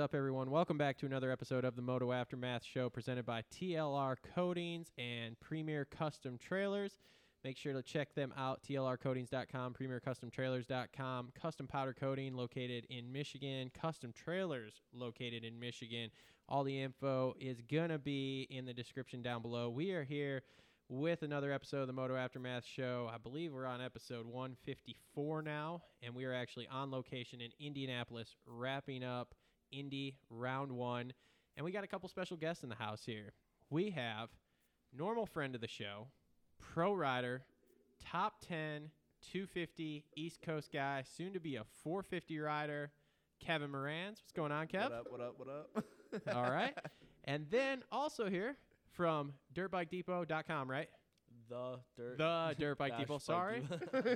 up, everyone? Welcome back to another episode of the Moto Aftermath Show presented by TLR Coatings and Premier Custom Trailers. Make sure to check them out tlrcoatings.com, premiercustomtrailers.com, Custom Powder Coating located in Michigan, Custom Trailers located in Michigan. All the info is going to be in the description down below. We are here with another episode of the Moto Aftermath Show. I believe we're on episode 154 now, and we are actually on location in Indianapolis, wrapping up Indy Round One. And we got a couple special guests in the house here. We have normal friend of the show, pro rider, top 10, 250 East Coast guy, soon to be a 450 rider, Kevin Moranz. What's going on, Kev? What up? What up? What up? All right. And then also here from dirtbikedepot.com, right? the dirt. The Dirt Bike Depot, sorry. the Just to be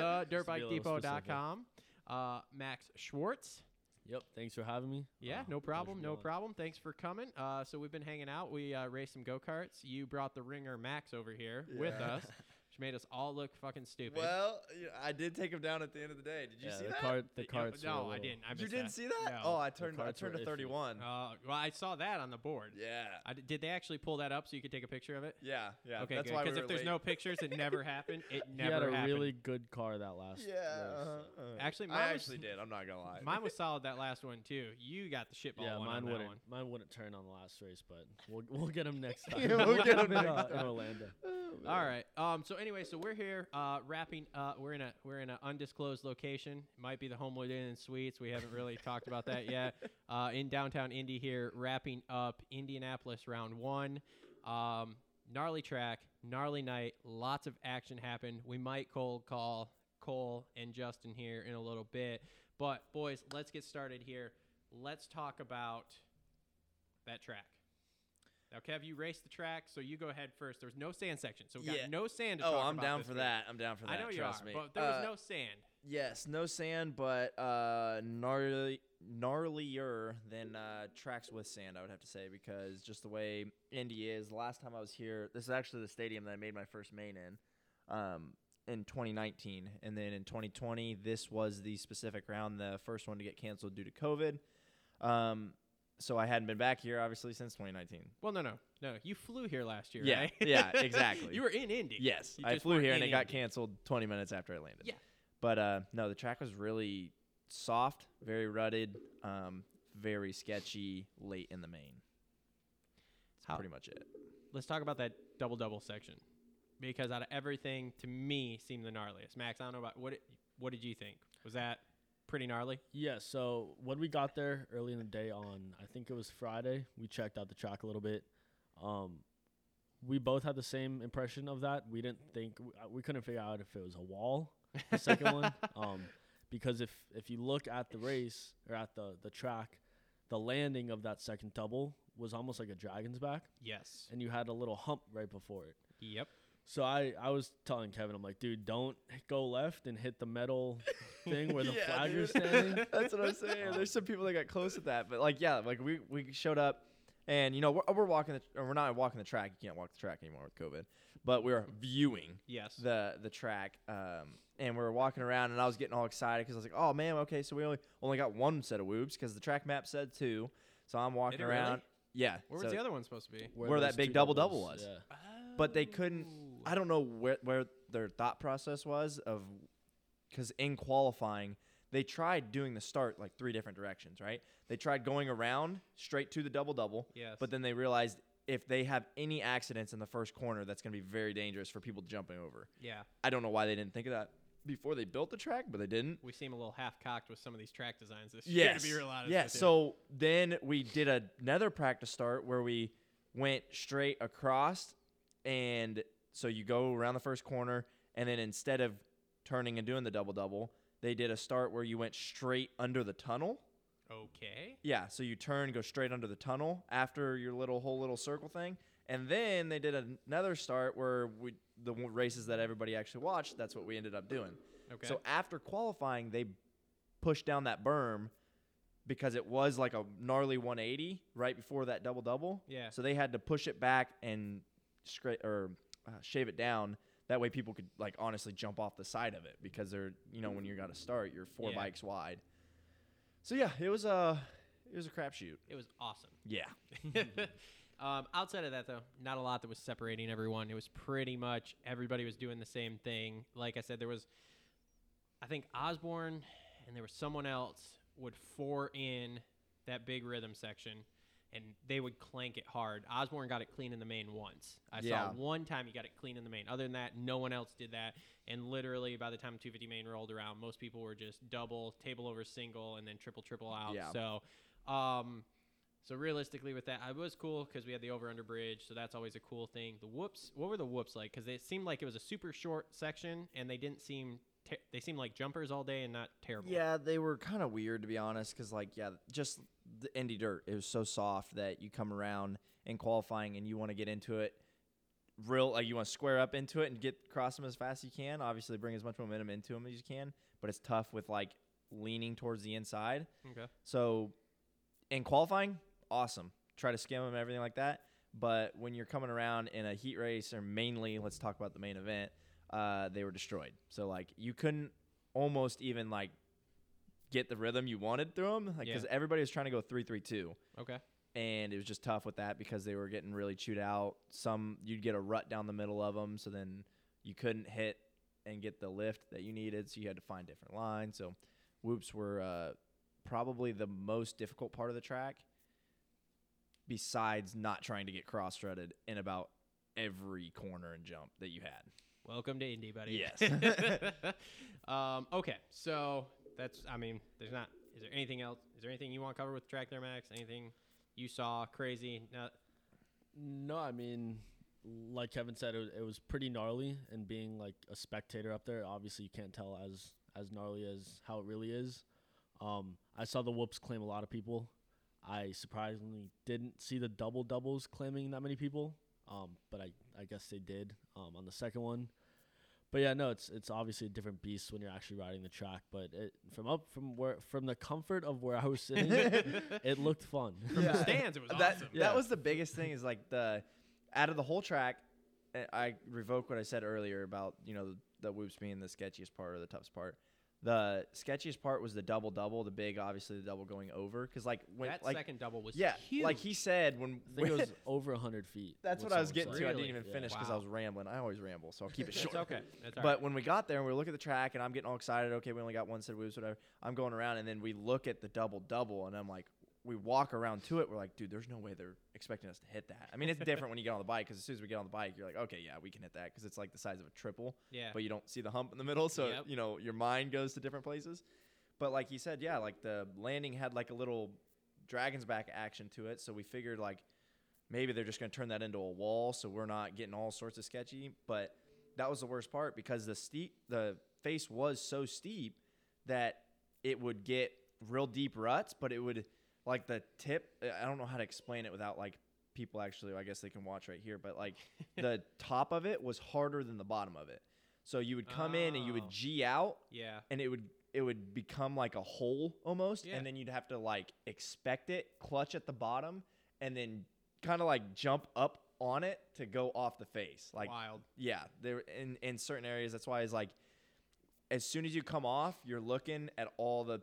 a little dirtbikedepot.com. Uh, Max Schwartz. Yep. Thanks for having me. Yeah, Uh, no problem, no being on. problem. Thanks for coming. Uh, so we've been hanging out. We uh, raced some go karts. You brought the ringer Max over here with us, which made us all look fucking stupid. well, you know, I did take him down at the end of the day. Did you yeah, see the that? cart. The Yeah, carts. were a no, I didn't. I you didn't that. see that? No. Oh, I turned. I turned to 31. Uh, well, I saw that on the board. yeah. I d- did they actually pull that up so you could take a picture of it? Yeah. Yeah. okay, That's good. why we Because if there's late. no pictures, it never happened. It never. He never had a happened. really good car that last. Yeah. race. uh-huh, uh. Actually, mine I was- actually did. I'm not gonna lie. Mine was solid that last one too. You got the shitball Yeah, one mine on wouldn't. one. Mine wouldn't turn on the last race, but we'll we'll get him next time. We'll get him in, next uh, in time. Orlando. All right. Um. So anyway, so we're here, uh, wrapping. Uh, we're in a we're in an undisclosed location. It Might be the Homewood Inn and Suites. We haven't really talked about that yet. Uh, in downtown Indy here, wrapping up Indianapolis round one. Um, gnarly track, gnarly night. Lots of action happened. We might cold call Cole and Justin here in a little bit. But boys, let's get started here. Let's talk about that track. Now, Kev, you raced the track, so you go ahead first. There was no sand section, so we got Yeah. no sand to Oh, I'm down for week. that. I'm down for that. I know you trust are, me. but there was Uh, no sand. Yes, no sand, but uh, gnarly, gnarlier than uh, tracks with sand. I would have to say because just the way Indy is. The last time I was here, this is actually the stadium that I made my first main in, um, in 2019, and then in 2020, this was the specific round, the first one to get canceled due to COVID. Um, so I hadn't been back here obviously since 2019. Well, no, no, no. You flew here last year, Yeah, right? yeah, exactly. you were in Indy. Yes, You I flew here and it got canceled 20 minutes after I landed. Yeah. But uh, no, the track was really soft, very rutted, um, very sketchy late in the main. That's How- pretty much it. Let's talk about that double double section, because out of everything, to me, seemed the gnarliest. Max, I don't know about what. It, what did you think? Was that pretty gnarly? Yeah, so when we got there early in the day on, I think it was Friday, we checked out the track a little bit. Um, we both had the same impression of that. We didn't think we, uh, couldn't figure out if it was a wall, the second one, um, because if if you look at the race or at the the track, the landing of that second double was almost like a dragon's back, Yes. and you had a little hump right before it. Yep. So I, I was telling Kevin, I'm like, dude, don't go left and hit the metal thing where the Yeah, flag is dude. standing. That's what I'm saying. There's some people that got close to that, but like, yeah, like we we showed up, and you know we're, we're walking the or we're not walking the track. You can't walk the track anymore with COVID, but we were viewing Yes. the the track, um, and we were walking around, and I was getting all excited because I was like, "Oh man, okay, so we only only got one set of whoops because the track map said two, So I'm walking it really? around. Yeah. Where so- was the other one supposed to be? Where that big two double-double was. Yeah. but they couldn't. I don't know where where their thought process was of because in qualifying they tried doing the start like three different directions, right? They tried going around straight to the double double, Yes. but then they realized if they have any accidents in the first corner, that's going to be very dangerous for people jumping over. Yeah. I don't know why they didn't think of that before they built the track, but they didn't. We seem a little half cocked with some of these track designs this year. To be real honest. yeah. So then we did a- another practice start where we went straight across, and so you go around the first corner, and then instead of turning and doing the double double, they did a start where you went straight under the tunnel. Okay. Yeah, so you turn, go straight under the tunnel after your little whole little circle thing, and then they did another start where we the races that everybody actually watched. That's what we ended up doing. Okay. So after qualifying, they pushed down that berm because it was like a gnarly 180 right before that double double. Yeah. So they had to push it back and scra- or uh, shave it down. That way, people could like honestly jump off the side of it because they're you know when you got to start, you're four Yeah. bikes wide. So yeah, it was a it was a crapshoot. it was awesome. Yeah. um, outside of that, though, not a lot that was separating everyone. It was pretty much everybody was doing the same thing. Like I said, there was, I think Osborne and there was someone else would four in that big rhythm section, and they would clank it hard. Osborne got it clean in the main once. I Yeah. saw one time he got it clean in the main. Other than that, no one else did that. And literally, by the time 250 main rolled around, most people were just double, table over single, and then triple, triple out. Yeah. So, um, so realistically, with that, it was cool because we had the over under bridge, so that's always a cool thing. The whoops, what were the whoops like? Because it seemed like it was a super short section, and they didn't seem te- they seemed like jumpers all day and not terrible. Yeah, they were kind of weird to be honest, because like yeah, just the Indy dirt it was so soft that you come around in qualifying and you want to get into it, real like you want to square up into it and get across them as fast as you can. Obviously, bring as much momentum into them as you can, but it's tough with like leaning towards the inside. Okay. So in qualifying, awesome. Try to skim them, everything like that. But when you're coming around in a heat race, or mainly, let's talk about the main event, uh, they were destroyed. So like you couldn't almost even like get the rhythm you wanted through them, like Yeah. because everybody was trying to go three three two, Okay. and it was just tough with that because they were getting really chewed out. Some you'd get a rut down the middle of them, so then you couldn't hit and get the lift that you needed, so you had to find different lines. So whoops were uh, probably the most difficult part of the track, besides not trying to get cross threaded in about every corner and jump that you had. Welcome to Indy, buddy. Yes. um, okay, so that's. I mean, there's not. Is there anything else? Is there anything you want to cover with track there, Max? Anything you saw crazy? No, No, I mean, like Kevin said, it, it was pretty gnarly. And being like a spectator up there, obviously you can't tell as as gnarly as how it really is. Um, I saw the whoops claim a lot of people. I surprisingly didn't see the double doubles claiming that many people. Um, but I, I guess they did um, on the second one. But yeah, no, it's it's obviously a different beast when you're actually riding the track. But it, from up from where from the comfort of where I was sitting, it looked fun. from the stands, it was that awesome. Yeah. that was the biggest thing is like the out of the whole track uh, i revoke what i said earlier about you know the, the whoops being the sketchiest part or the toughest part the sketchiest part was the double double the big obviously the double going over because like when that like second double was yeah huge. like he said when, I think it was over hundred feet. that's what what i was getting said. to i didn't even Yeah. finish because Wow. i was rambling i always ramble so i'll keep it short It's okay. That's all but right. when we got there and we look at the track and I'm getting all excited, okay, we only got one set of whoops, whatever. I'm going around and then we look at the double double and I'm like, we walk around to it. We're like, dude, there's no way they're expecting us to hit that. I mean, it's different when you get on the bike because as soon as we get on the bike, you're like, okay, yeah, we can hit that because it's like the size of a triple, yeah. but you don't see the hump in the middle. So, Yep. you know, your mind goes to different places. But like he said, yeah, like the landing had like a little dragon's back action to it. So we figured like maybe they're just going to turn that into a wall so we're not getting all sorts of sketchy. But that was the worst part because the steep, the face was so steep that it would get real deep ruts, but it would like the tip. I don't know how to explain it without like people actually. I guess they can watch right here, but like the top of it was harder than the bottom of it. So you would come in and you Oh. would G out, yeah. and it would it would become like a hole almost, Yeah. and then you'd have to like expect it, clutch at the bottom, and then kind of like jump up on it to go off the face. Like Wild. yeah, there in in certain areas. That's why it's like as soon as you come off, you're looking at all the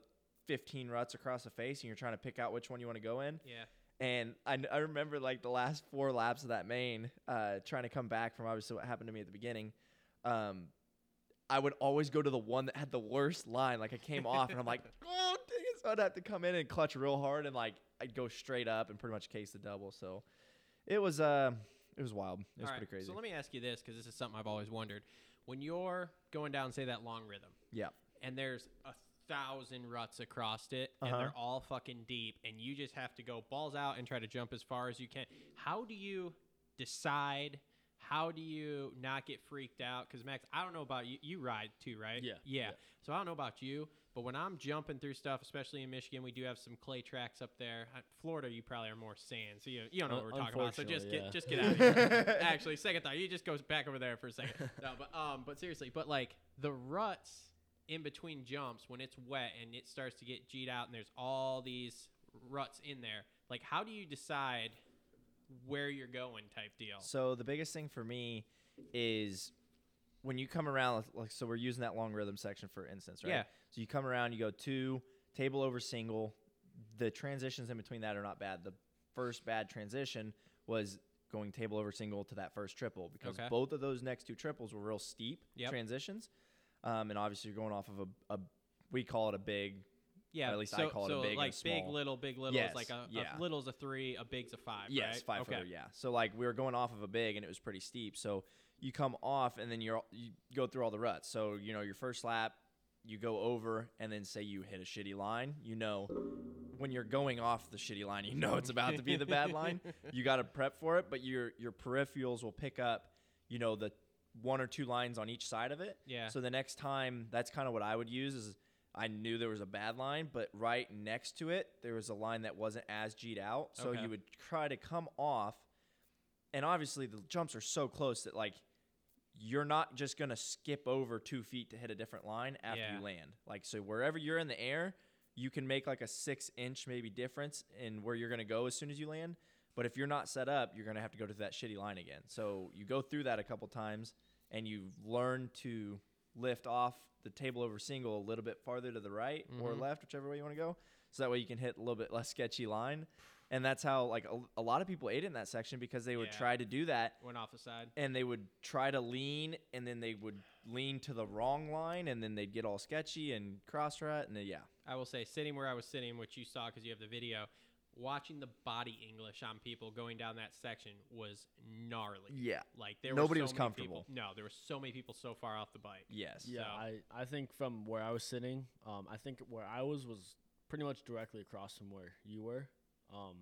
15 ruts across the face, and you're trying to pick out which one you want to go in. Yeah. And I, I remember like the last four laps of that main, uh, trying to come back from obviously what happened to me at the beginning. Um, I would always go to the one that had the worst line. Like I came off and I'm like, oh, dang it. So I'd have to come in and clutch real hard and like I'd go straight up and pretty much case the double. So it was, uh, it was wild. It was All right, pretty crazy. So let me ask you this because this is something I've always wondered. When you're going down, say, that long rhythm, yeah. and there's a thousand ruts across it, and Uh-huh. they're all fucking deep, and you just have to go balls out and try to jump as far as you can. How do you decide how do you not get freaked out? Because Max, I don't know about you. You ride too, right? Yeah, yeah. yeah. So I don't know about you, but when I'm jumping through stuff, especially in Michigan, we do have some clay tracks up there. Uh, Florida, you probably are more sand, so you you don't know what we're talking about. So just unfortunately, get yeah. just get out of here. Actually, second thought, you just go back over there for a second. No, but um, but seriously, but like the ruts in between jumps when it's wet and it starts to get G'd out and there's all these ruts in there. Like, how do you decide where you're going? Type deal. So the biggest thing for me is when you come around, like so we're using that long rhythm section for instance, right? Yeah. So you come around, you go two table over single. The transitions in between that are not bad. The first bad transition was going table over single to that first triple because Okay. both of those next two triples were real steep Yep. transitions, um, and obviously you're going off of a, a we call it a big Yeah, at least I so, call it a so big and a like big, little, big, little Yes, is like a, yeah. a little's a three, a big's a five. Yes, right? five okay. footer. Yeah. So like we were going off of a big, and it was pretty steep. So you come off, and then you're you go through all the ruts. So you know your first lap, you go over, and then say you hit a shitty line. You know, when you're going off the shitty line, you know it's about to be the bad line. You got to prep for it, but your your peripherals will pick up. You know the one or two lines on each side of it. Yeah. So the next time, that's kind of what I would use is. I knew there was a bad line, but right next to it, there was a line that wasn't as G'd out. So Okay. you would try to come off and obviously the jumps are so close that like you're not just gonna skip over two feet to hit a different line after Yeah. you land. Like so wherever you're in the air, you can make like a six inch maybe difference in where you're gonna go as soon as you land. But if you're not set up, you're gonna have to go to that shitty line again. So you go through that a couple times and you learn to lift off the table over single a little bit farther to the right or mm-hmm. left, whichever way you want to go. So that way you can hit a little bit less sketchy line. And that's how like a, a lot of people ate in that section because they would Yeah. try to do that Went off the side. and they would try to lean and then they would lean to the wrong line and then they'd get all sketchy and cross rut and then, yeah. I will say, sitting where I was sitting, which you saw because you have the video, watching the body English on people going down that section was gnarly. Yeah. Like there Nobody were was so many comfortable. People, no, there were so many people so far off the bike. Yes. Yeah, So- I, I think from where I was sitting, um, I think where I was was pretty much directly across from where you were, um,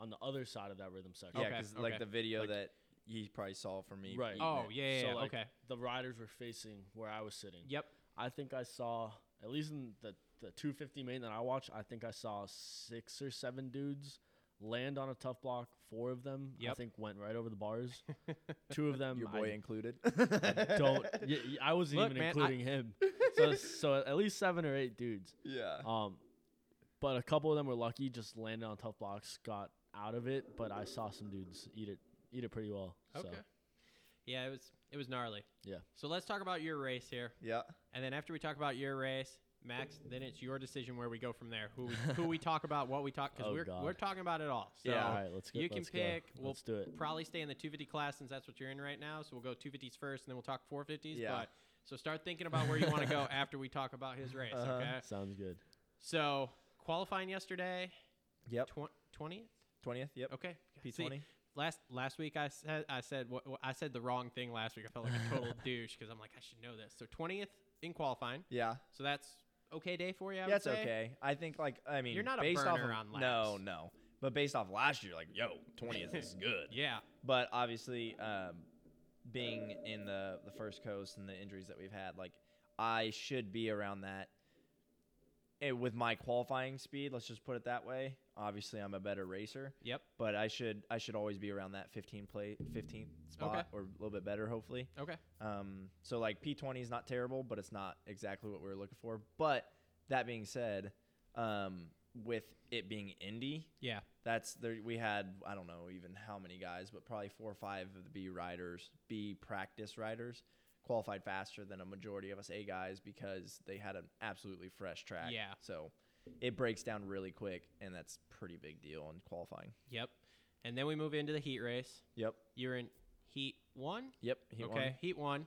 on the other side of that rhythm section. Yeah, Okay, because like okay. the video Like- that you probably saw from me. Right. Oh it. yeah, yeah, So, yeah, like, okay. The riders were facing where I was sitting. Yep. I think I saw at least in the the 250 main that I watched. I think I saw six or seven dudes land on a tough block. Four of them, I think, went right over the bars. Two of them, Your boy I included. don't. y- y- I wasn't Look, even man, I- including him. So, so at least seven or eight dudes. yeah. Um, but a couple of them were lucky, just landed on tough blocks, got out of it. But I saw some dudes eat it, eat it pretty well. Okay. So, Yeah, it was it was gnarly. yeah. So let's talk about your race here, Yeah. and then after we talk about your race, Max, then it's your decision where we go from there. Who we, who we talk about, what we talk, because Oh, we're God. we're talking about it all. So Yeah. All right, let's go. you can let's go. pick. We'll Let's do it. probably stay in the 250 class since that's what you're in right now. So we'll go 250s first, and then we'll talk 450s. Yeah. But so start thinking about where you want to go after we talk about his race. Uh-huh. Okay. Sounds good. So qualifying yesterday, Yep. twentieth. 20th. Yep. Okay. P20. See, last last week I said I said what, I said the wrong thing last week. I felt like a total douche because I'm like I should know this. So twentieth in qualifying. Yeah. So that's okay day for you. I Yeah, would it's say? okay. I think like I mean, You're not a based off burner of, on No, no. But based off last year, like yo, 20th is good. Yeah. But obviously, um, being in the the first coast and the injuries that we've had, like I should be around that. Eh, with my qualifying speed, let's just put it that way. Obviously, I'm a better racer, Yep. but I should I should always be around that 15 play 15th spot Okay. or a little bit better, hopefully. Okay. Um, so like P20 is not terrible, but it's not exactly what we were looking for. But that being said, um, with it being Indy, Yeah. that's there. We had I don't know even how many guys, but probably four or five of the B riders, B practice riders, qualified faster than a majority of us A guys because they had an absolutely fresh track. Yeah. So it breaks down really quick, and that's pretty big deal in qualifying. Yep. And then we move into the heat race. Yep. You're in heat one. Yep. He okay. won. Heat one,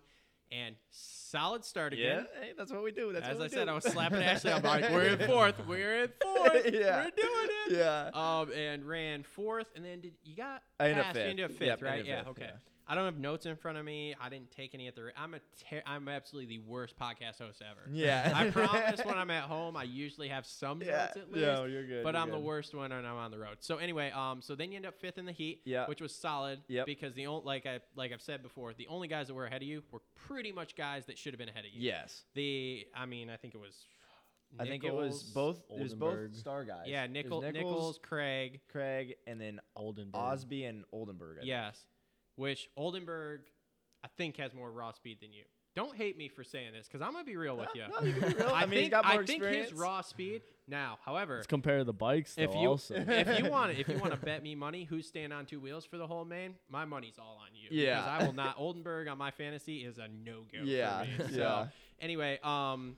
and solid start Yeah. again. Hey, that's what we do. That's As what I we said. I was slapping Ashley. I'm like, we're in fourth. We're in fourth. Yeah. We're doing it. Yeah. Um, and ran fourth, and then did you got I ended up fifth. ended fifth, Yep, right? Yeah. fifth, Okay. yeah. I don't have notes in front of me. I didn't take any at the. I'm a. Ter- I'm absolutely the worst podcast host ever. Yeah. I promise. When I'm at home, I usually have some Yeah, notes at least. no, you're good, But you're I'm the worst one, and I'm on the road. So anyway, um, so then you end up fifth in the heat. Yeah. Which was solid. Yep. Because the only like I like I've said before, the only guys that were ahead of you were pretty much guys that should have been ahead of you. Yes. The I mean I think it was. I think it was Nichols- both. It was both star guys. Yeah, It Nickel, Nichols, Nichols, Craig. Craig, and then Oldenburg. Osby and Oldenburg. I think. Yes. Which Oldenburg, I think, has more raw speed than you. Don't hate me for saying this, because I'm gonna be real with you. No, you can be real. I, I mean, think he's got more I think his raw speed. Now, however, Let's compare the bikes though. if you also. if you want if you want to bet me money, who's staying on two wheels for the whole main? My money's all on you. Yeah. Because I will not. Oldenburg on my fantasy is a no go. Yeah, For me. So, yeah. Anyway, um,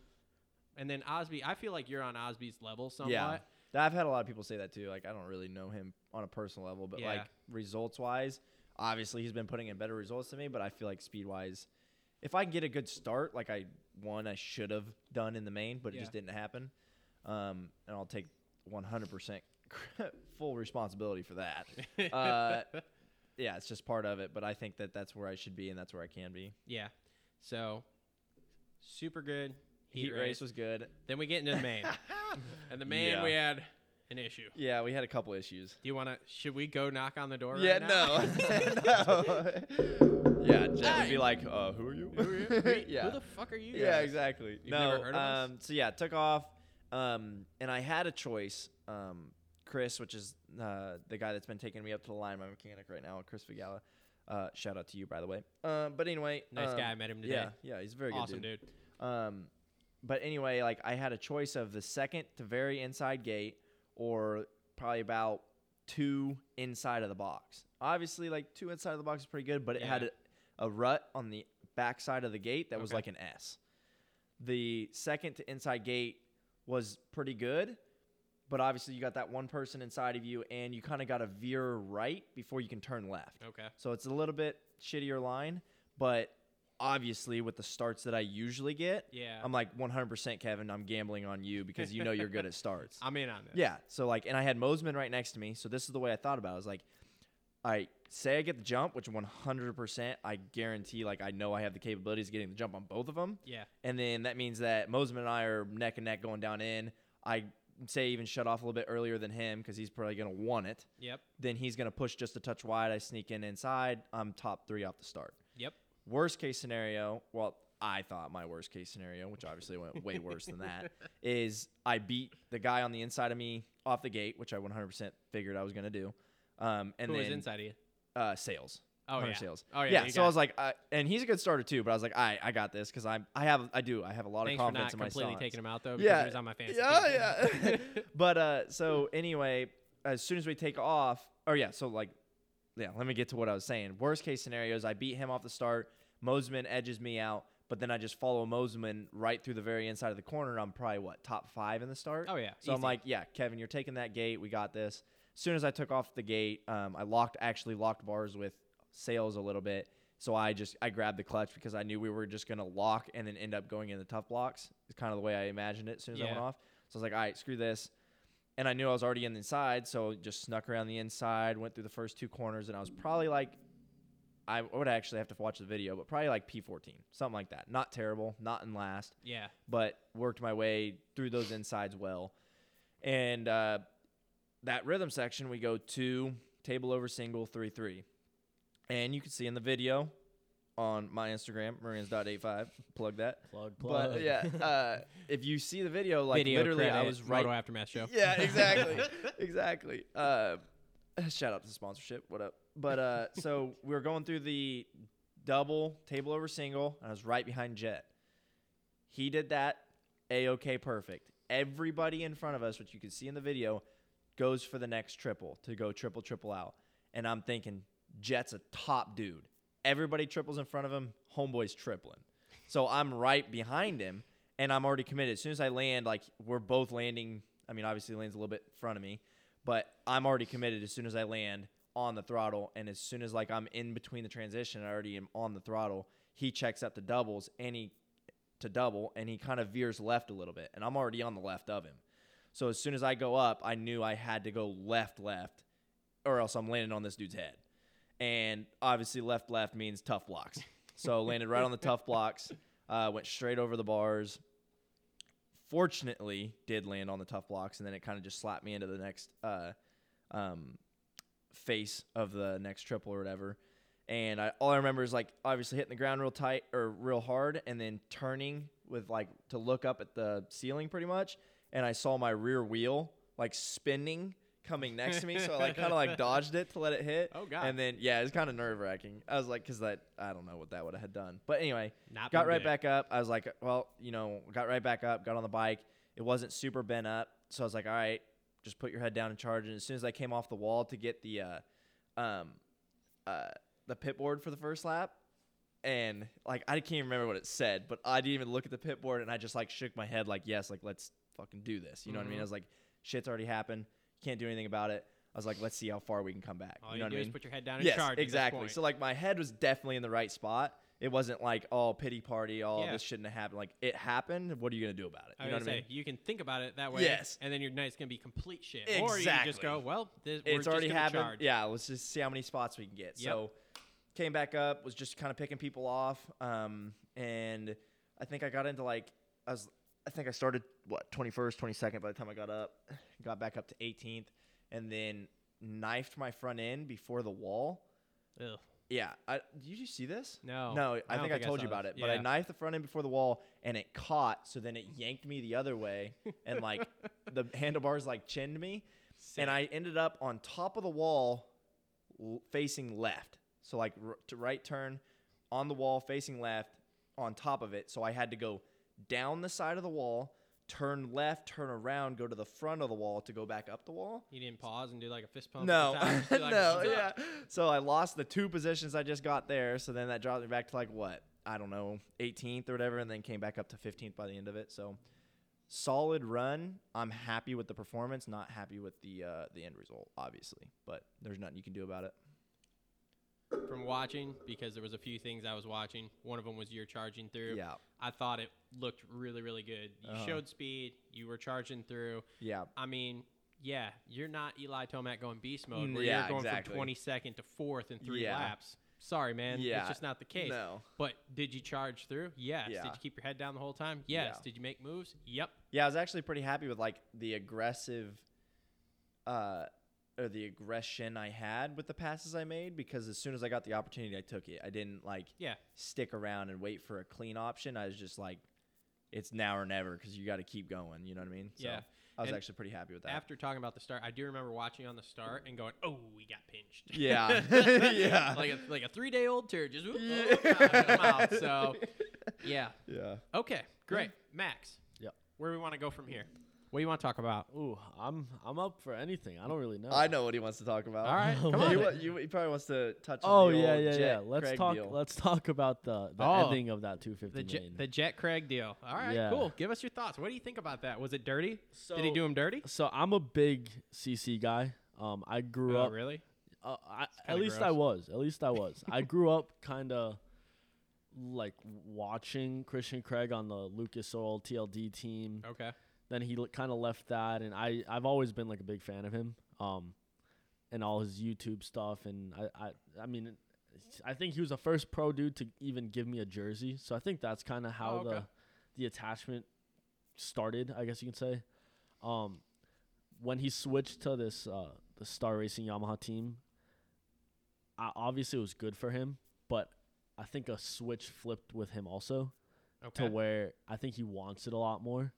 and then Osby, I feel like you're on Osby's level somewhat. Yeah. I've had a lot of people say that too. Like I don't really know him on a personal level, but Yeah. like results wise, obviously he's been putting in better results than me. But I feel like speed wise, if I get a good start, like I one I should have done in the main, but it just didn't happen. Um, and I'll take 100% full responsibility for that. Uh, yeah, it's just part of it. But I think that that's where I should be, and that's where I can be. Yeah. So, super good Heat, race was good. Then we get into the main. and the main we had an issue. Yeah, we had a couple issues. Do you want to? Should we go knock on the door? Yeah, right now? no. yeah, Jett would be like, uh, who are you? Who, are you? Who- yeah. Who the fuck are you? yeah, guys? exactly. You've no, never heard of us? um, so yeah, took off, um, and I had a choice. Um, Chris, which is uh, the guy that's been taking me up to the line, my mechanic right now, Chris Figala. Uh, shout out to you, by the way. Uh, but anyway, Nice um, guy. I met him today. Yeah, yeah, he's a very awesome good dude. dude. Um, but anyway, like I had a choice of the second to very inside gate or probably about two inside of the box. Obviously, like two inside of the box is pretty good, but it had a, a rut on the back side of the gate that was like an S. The second to inside gate was pretty good, but obviously you got that one person inside of you, and you kind of got to veer right before you can turn left. Okay. So it's a little bit shittier line, but obviously with the starts that I usually get, Yeah. I'm like 100% Kevin, I'm gambling on you because you know you're good at starts. I'm in on this. yeah. So like, and I had Mosiman right next to me. So this is the way I thought about it. I was like, I say I get the jump, which 100% I guarantee, like I know I have the capabilities of getting the jump on both of them. Yeah. And then that means that Mosiman and I are neck and neck going down in. I say even shut off a little bit earlier than him because he's probably going to want it Yep. then he's going to push just a touch wide. I sneak in inside. I'm top three off the start. Yep. Worst case scenario, well, I thought my worst case scenario, which obviously went way worse than that, is I beat the guy on the inside of me off the gate, which I 100% figured I was going to do. Um, and Who then was inside of you? Uh, Sayles. Oh, yeah. Sayles. Oh, yeah, Yeah. So I was like, I, and he's a good starter too. But I was like, I, I got this because I'm, I have, I do, I have a lot Thanks of for not confidence in my completely stance. taking him out though. Because Yeah. he was on my fantasy. Yeah, team. yeah. but uh, so anyway, as soon as we take off, or yeah, so like, yeah, let me get to what I was saying. Worst case scenarios, I beat him off the start. Mosiman edges me out, but then I just follow Mosiman right through the very inside of the corner. I'm probably what top five in the start. Oh, yeah, So I'm like, yeah, Kevin, you're taking that gate. We got this. As soon as I took off the gate, um, I locked actually locked bars with Sayles a little bit. So I just I grabbed the clutch because I knew we were just gonna lock and then end up going in the tough blocks. It's kind of the way I imagined it as soon as I went off. So I was like, all right, screw this. And I knew I was already in the inside, so just snuck around the inside, went through the first two corners, and I was probably like, I would actually have to watch the video, but probably like P14, something like that. Not terrible, not in last, Yeah. but worked my way through those insides well. And uh, that rhythm section, we go two, table over single, three, three. And you can see in the video on my Instagram, Marines.85, plug that. plug, plug. But yeah, uh, if you see the video, like Video literally, I was right. Moto Aftermath show. Yeah, exactly, exactly. Uh, shout out to the sponsorship. What up? But uh, so we were going through the double table over single, and I was right behind Jett. He did that, a okay, perfect. Everybody in front of us, which you can see in the video, goes for the next triple to go triple triple out, and I'm thinking Jett's a top dude. Everybody triples in front of him. Homeboy's tripling. So I'm right behind him, and I'm already committed. As soon as I land, like we're both landing. I mean, obviously, lands a little bit in front of me, but I'm already committed as soon as I land on the throttle. And as soon as like I'm in between the transition, I already am on the throttle. He checks up the doubles, and he to double, and he kind of veers left a little bit, and I'm already on the left of him. So as soon as I go up, I knew I had to go left, left, or else I'm landing on this dude's head. And obviously left left means tough blocks. So landed right on the tough blocks, uh, went straight over the bars. Fortunately, did land on the tough blocks, and then it kind of just slapped me into the next uh, um, face of the next triple or whatever. And I, all I remember is like obviously hitting the ground real tight or real hard, and then turning with like to look up at the ceiling pretty much. And I saw my rear wheel like spinning coming next to me, so I like kind of like dodged it to let it hit. Oh, God. And then yeah, it was kind of nerve wracking. I was like, because that I don't know what that would have done, but anyway, Not got right back up. I was like, well, you know, got right back up, got on the bike. It wasn't super bent up, so I was like, all right, just put your head down and charge. And as soon as I came off the wall to get the uh, um, uh, the pit board for the first lap, and like I can't even remember what it said, but I didn't even look at the pit board, and I just like shook my head like, yes, like let's fucking do this. You know what I mean? I was like, shit's already happened. Can't do anything about it. I was like, let's see how far we can come back. All you you, know what do I is mean? put your head down and yes, charge. exactly. So like my head was definitely in the right spot. It wasn't like oh pity party, oh Yeah. this shouldn't have happened. Like it happened. What are you gonna do about it? I You know was what I mean? you can think about it that way. Yes. And then your night's gonna be complete shit. Exactly. Or you can just go, well, this, we're It's just already happened. charge. Yeah, let's just see how many spots we can get. Yep. So came back up, was just kind of picking people off, um, and I think I got into like I was. I think I started what 21st, 22nd by the time I got up, got back up to 18th, and then knifed my front end before the wall. Ugh. Yeah, I, did you see this? No, no. I I, think I think I told saw you about this. it, but I knifed the front end before the wall, and it caught. So then it yanked me the other way, and like the handlebars like chinned me, and I ended up on top of the wall, facing left. So like r- to right turn, on the wall facing left, on top of it. So I had to go down the side of the wall, turn left, turn around, go to the front of the wall to go back up the wall. You didn't pause and do like a fist pump. No, at the top? Be like, no, yeah. So I lost the two positions I just got there. So then that dropped me back to like what I don't know, 18th or whatever, and then came back up to 15th by the end of it. So solid run. I'm happy with the performance. Not happy with the uh, the end result, obviously, but there's nothing you can do about it. From watching, because there was a few things I was watching. One of them was your charging through. Yeah. I thought it looked really, really good. You Uh-huh. showed speed. You were charging through. Yeah. I mean, yeah, you're not Eli Tomac going beast mode where yeah, you're going exactly. from 22nd to fourth in three Yeah. laps. Sorry, man. Yeah. It's just not the case. No. But did you charge through? Yes. Yeah. Did you keep your head down the whole time? Yes. Did you make moves? Yep. Yeah, I was actually pretty happy with like the aggressive uh or the aggression I had with the passes I made because as soon as I got the opportunity I took it. I didn't like Yeah. stick around and wait for a clean option. I was just like it's now or never because you got to keep going, you know what I mean? So Yeah. I was And actually pretty happy with that. After talking about the start, I do remember watching on the start and going, "Oh, we got pinched." yeah. yeah. like a like a three day old turd, just whoop, Yeah. oh, out. So, yeah. yeah. Okay, great, Max. Yep. Where do we want to go from here? What do you want to talk about? Ooh, I'm I'm up for anything. I don't really know. I know what he wants to talk about. All right, come on. wa- you, he probably wants to touch on Oh the yeah, old yeah, Jett yeah. Let's Craig talk. deal. Let's talk about the the Oh. ending of that 250 The main. Jett, the Jett Craig deal. All right, Yeah. cool. Give us your thoughts. What do you think about that? Was it dirty? so, Did he do him dirty? So I'm a big CC guy. Um, I grew Oh, up. really? Uh, I, at kinda least I was. At least I was. I grew up kind of like watching Christian Craig on the Lucas Oil TLD team. Okay. Then he kind of left that, and I I've always been like a big fan of him. Um, and all his YouTube stuff, and I I I mean, I think he was the first pro dude to even give me a jersey. So I think that's kind of how Oh, okay. the the attachment started. I guess you can say. Um, when he switched to this uh, the Star Racing Yamaha team, I, obviously it was good for him, but I think a switch flipped with him also Okay. to where I think he wants it a lot more.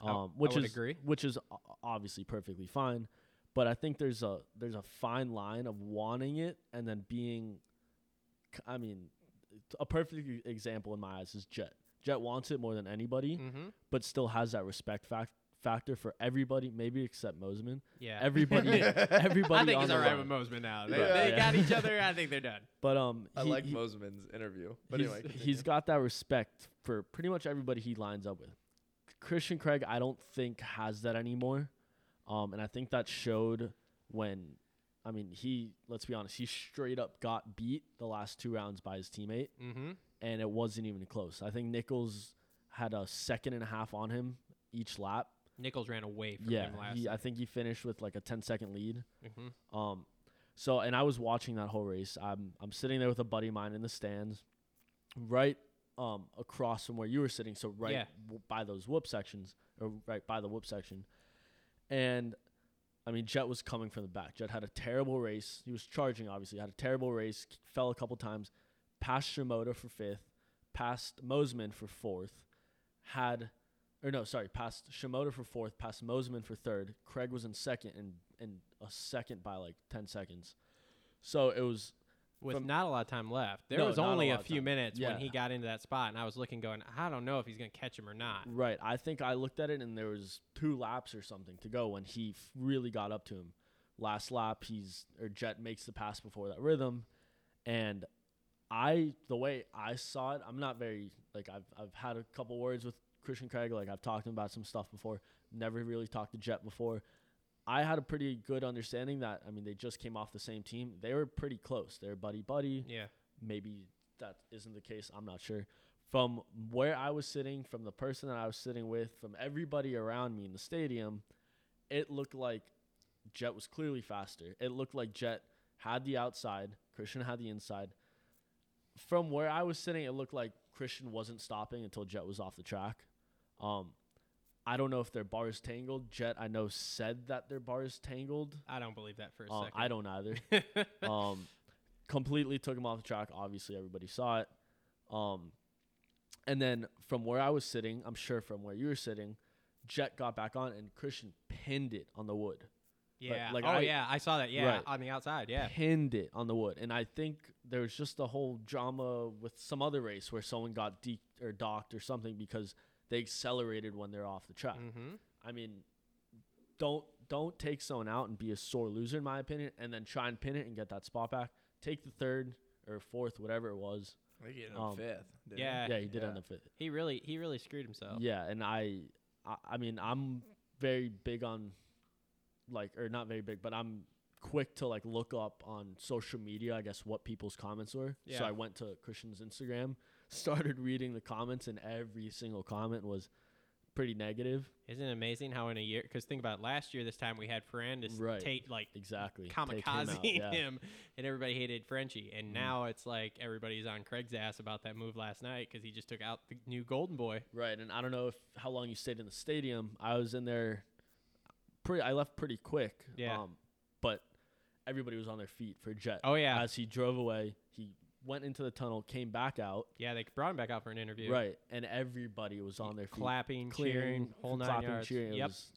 I- Um, I which would is agree. which is obviously perfectly fine, but I think there's a there's a fine line of wanting it and then being, I mean, a perfect example in my eyes is Jett. Jett wants it more than anybody, mm-hmm. but still has that respect fac- factor for everybody, maybe except Mosiman. Yeah. Everybody, everybody. I think on he's the all right line. with Mosiman now. They, Yeah. they Yeah. got each other. I think they're done. But um, I like he- Mosiman's interview. But he's, anyway, he's got that respect for pretty much everybody he lines up with. Christian Craig, I don't think has that anymore, um, and I think that showed when, I mean, he let's be honest, he straight up got beat the last two rounds by his teammate, Mm-hmm. and it wasn't even close. I think Nichols had a second and a half on him each lap. Nichols ran away from yeah, him last. he, I think he finished with like a 10 second lead. mm-hmm. Um, So, and I was watching that whole race. I'm I'm sitting there with a buddy of mine in the stands, right um across from where you were sitting. So right Yeah. w- by those whoop sections, or right by the whoop section, and I mean Jett was coming from the back. Jett had a terrible race. He was charging, obviously. Had a terrible race. k- Fell a couple times. Passed Shimoda for fifth. Passed Mosiman for fourth. Had or no, sorry, passed Shimoda for fourth, passed Mosiman for third. Craig was in second and and a second by like ten seconds. So it was with from- not a lot of time left. There No, was not a only a, few minutes when he got into that spot, and I was looking, going, I don't know if he's gonna catch him or not. right. I think I looked at it and there was two laps or something to go when he f- really got up to him. Last lap, he's or Jett makes the pass before that rhythm, and I the way I saw it, I'm not very like I've I've had a couple words with Christian Craig, like I've talked to him about some stuff before. Never really talked to Jett before. I had a pretty good understanding that I mean they just came off the same team. They were pretty close. They're buddy buddy. Yeah. Maybe that isn't the case. I'm not sure. From where I was sitting, from the person that I was sitting with, from everybody around me in the stadium, it looked like Jett was clearly faster. It looked like Jett had the outside, Christian had the inside. From where I was sitting, it looked like Christian wasn't stopping until Jett was off the track. Um, I don't know if their bars tangled. Jett, I know, said that their bars tangled. I don't believe that for a Um, second. I don't either. um, completely took him off the track. Obviously, everybody saw it. Um, and then from where I was sitting, I'm sure from where you were sitting, Jett got back on and Christian pinned it on the wood. yeah. like oh I- yeah, I saw that. Yeah, Right. on the outside. Yeah. Pinned it on the wood. And I think there was just a whole drama with some other race where someone got de- or docked or something because they accelerated when they're off the track. Mm-hmm. I mean, don't don't take someone out and be a sore loser in my opinion, and then try and pin it and get that spot back. Take the third or fourth, whatever it was. He ended Um, fifth. didn't he? Yeah. yeah, he did yeah. end up fifth. He really, he really screwed himself. Yeah, and I, I, I mean, I'm very big on, like, or not very big, but I'm quick to like look up on social media. I guess what people's comments were. Yeah. So I went to Christian's Instagram, started reading the comments, and every single comment was pretty negative. Isn't it amazing how in a year? Because think about it, last year this time we had Ferrandis Right. take like Exactly. Take him out, kamikaze yeah. him, and everybody hated Frenchie. And Mhm. now it's like everybody's on Craig's ass about that move last night because he just took out the new Golden Boy. Right, and I don't know if how long you stayed in the stadium. I was in there pretty I left pretty quick. Yeah. Um, but everybody was on their feet for Jett. Oh yeah, As he drove away, he went into the tunnel, came back out. yeah. They brought him back out for an interview. Right, and everybody was on their feet, clapping, clearing, cheering, whole nine clapping, yards. cheering. Yep. was-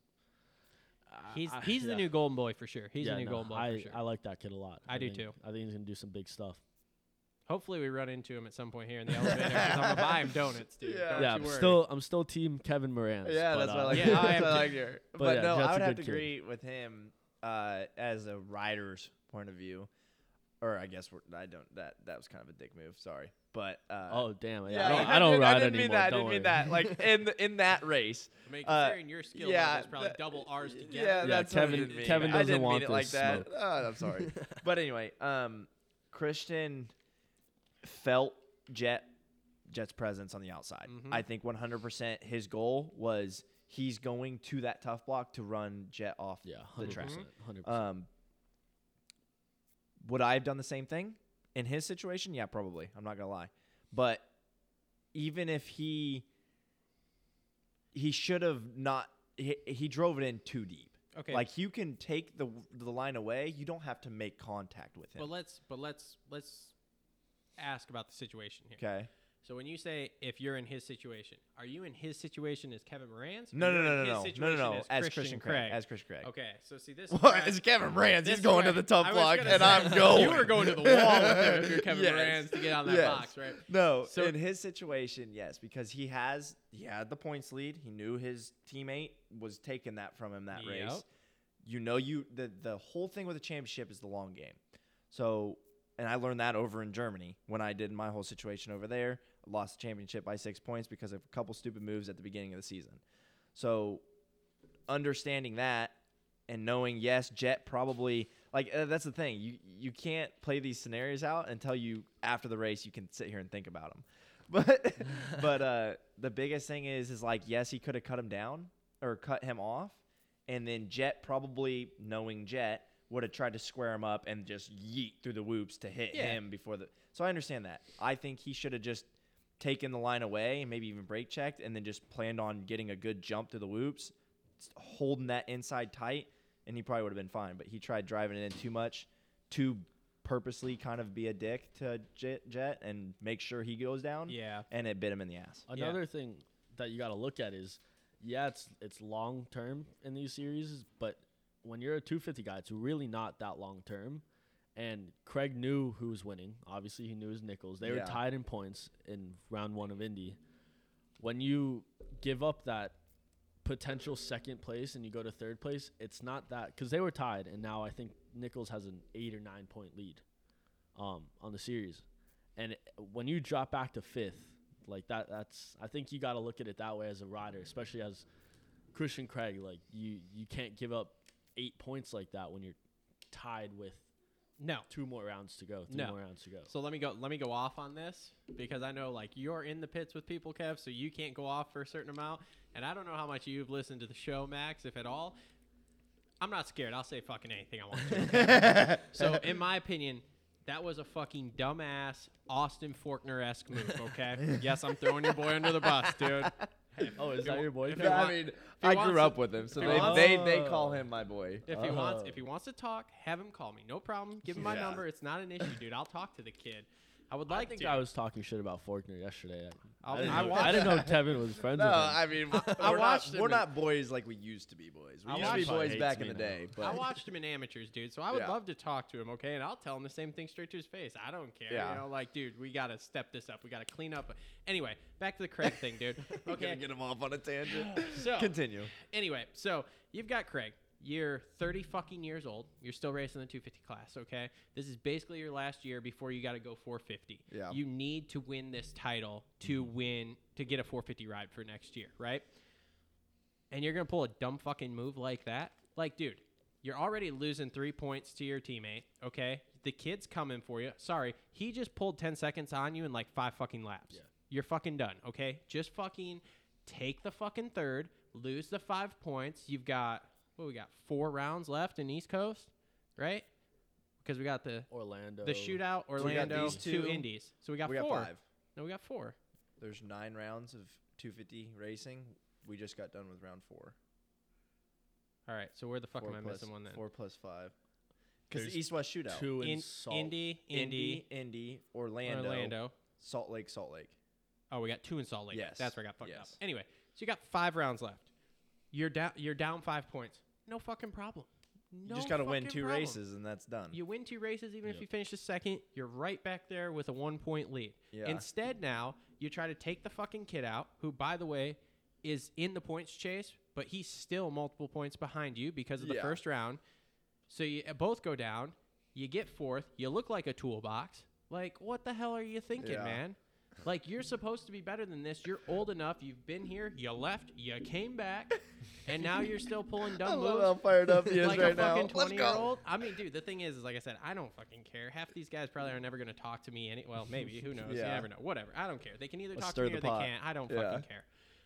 I- He's I- he's the new Golden Boy for sure. He's yeah, the new no, Golden Boy I, for sure. I like that kid a lot. I do think- too. I think he's gonna do some big stuff. Hopefully we run into him at some point here in the elevator I'm gonna buy him donuts, dude. Yeah. Don't yeah, you I'm worry. still I'm still team Kevin Moran. Yeah, that's what I like. Yeah, I am. what I like to. But But, yeah, no, I would have to kid. agree with him uh, as a rider's point of view, or I guess we're, I don't. That that was kind of a dick move. Sorry, but uh, Oh damn! Yeah, yeah, I don't, I I don't didn't- ride I didn't anymore. mean that. I don't didn't mean that. Like in the, in that race. I mean, uh, your skill yeah, level is probably that- double ours together. Yeah, Yeah, that's what I Kevin- didn't mean. Kevin I doesn't didn't want mean it like this that. Oh, I'm sorry. but anyway, um, Christian felt Jett Jett's presence on the outside. Mhm. I think 100% his goal was he's going to that tough block to run Jett off Yeah, the hundred track. percent, hundred percent. Um, would I have done the same thing in his situation? Yeah, probably. I'm not gonna lie, but even if he he should have not, he, he drove it in too deep. Okay. Like you can take the the line away. You don't have to make contact with him. But let's but let's let's ask about the situation here. okay. So when you say if you're in his situation, are you in his situation as Kevin Moranz? No, no, no, no, no, no, no, no. As Christian, Christian Craig. As Christian Craig. Okay, so see this. Well, where- Kevin Moranz. He's going to the tough block, and say, I'm going. You were going to the wall with if you're Kevin Yes. Moranz to get on that Yes. box, right? No, So- in his situation, yes, because he has he had the points lead. He knew his teammate was taking that from him that Yep. race. You know, you the the whole thing with the championship is the long game. So, and I learned that over in Germany when I did my whole situation over there. Lost the championship by six points because of a couple stupid moves at the beginning of the season. So, understanding that and knowing yes, Jett probably like uh, that's the thing. You you can't play these scenarios out until you after the race you can sit here and think about them. But but uh, the biggest thing is is like yes, he could have cut him down or cut him off, and then Jett probably knowing Jett would have tried to square him up and just yeet through the whoops to hit Yeah. him before the. So I understand that. I think he should have just taken the line away and maybe even brake checked and then just planned on getting a good jump through the whoops, holding that inside tight, and he probably would have been fine. But he tried driving it in too much, to purposely kind of be a dick to Jett, Jett and make sure he goes down. Yeah. And it bit him in the ass. Another thing that you got to look at is, yeah, it's it's long term in these series, but when you're a 250 guy, it's really not that long term. And Craig knew who was winning. Obviously, he knew his Nichols. They Yeah. were tied in points in round one of Indy. When you give up that potential second place and you go to third place, it's not that because they were tied, and now I think Nichols has an eight or nine point lead um, on the series. And it, when you drop back to fifth, like that, that's I think you got to look at it that way as a rider, especially as Christian Craig. Like you, you can't give up eight points like that when you're tied with No. two more rounds to go. Three No. more rounds to go. So let me go. Let me go off on this because I know like you're in the pits with people, Kev. So you can't go off for a certain amount, and I don't know how much you've listened to the show, Max, if at all. I'm not scared. I'll say fucking anything I want to. so in my opinion, that was a fucking dumbass Austin Forkner esque move. Okay. yes, I'm throwing your boy under the bus, dude. Oh, is that your boy? if Kev? you I want- mean, I wants grew to- up with him, so if he they, wants- they they call him my boy. If he uh-huh. wants, Oh. if he wants to talk, have him call me. No problem. Give him my Yeah. number. It's not an issue, dude. I'll talk to the kid. I would I like think to. I was talking shit about Forkner yesterday. I, I'll- didn't, I know, watched- I didn't know Kevin was friends No, with him. I mean, I we're, watched not, we're not boys like we used to be boys. We I used to be boys back in the now. day. But I watched him in amateurs, dude. So I would Yeah. love to talk to him, okay? And I'll tell him the same thing straight to his face. I don't care. Yeah. You know, like, dude, we gotta step this up. We gotta clean up. Anyway, back to the Craig thing, dude. Okay. gonna get him off on a tangent. So Continue. anyway, so you've got Craig. You're 30 fucking years old. You're still racing the 250 class, okay? This is basically your last year before you got to go 450. Yeah. You need to win this title to mm-hmm. win to get a 450 ride for next year, right? And you're going to pull a dumb fucking move like that? Like, dude, you're already losing 3 points to your teammate, okay? The kid's coming for you. Sorry, he just pulled 10 seconds on you in like 5 fucking laps. Yeah. You're fucking done, okay? Just fucking take the fucking third, lose the five points. You've got what we got four rounds left in East Coast, right? Because we got the Orlando. the shootout, Orlando, these two two. indies. So we got we got four. five. No, we got four. There's nine rounds of 250 racing. We just got done with round four. All right. So where the fuck four am I plus- missing one then? Four plus five. Because the East West shootout. Two in, In, Salt. Indy, Indy, Indy, Indy, Orlando, Orlando. Salt Lake, Salt Lake. Oh, we got two in Salt Lake. Yes, That's where I got fucked up. Anyway, so you got five rounds left. You're down. You're down five points. No fucking problem. You just got to win two problem. races and that's done. You win two races, even if you finish the second, you're right back there with a one point lead. Yeah. Instead, now you try to take the fucking kid out, who, by the way, is in the points chase, but he's still multiple points behind you because of the Yeah. first round. So you uh, both go down. You get fourth. You look like a toolbox. Like, what the hell are you thinking, Yeah. man? Like, you're supposed to be better than this. You're old enough. You've been here. You left. You came back. and now you're still pulling dumb moves I'm fired up he like a fucking 20 year old. I mean, dude, the thing is, is like I said, I don't fucking care. Half these guys probably are never going to talk to me any well, maybe, who knows? Yeah. You never know. Whatever. I don't care. They can either Let's talk stir to me the or they can't. I don't Yeah. fucking care.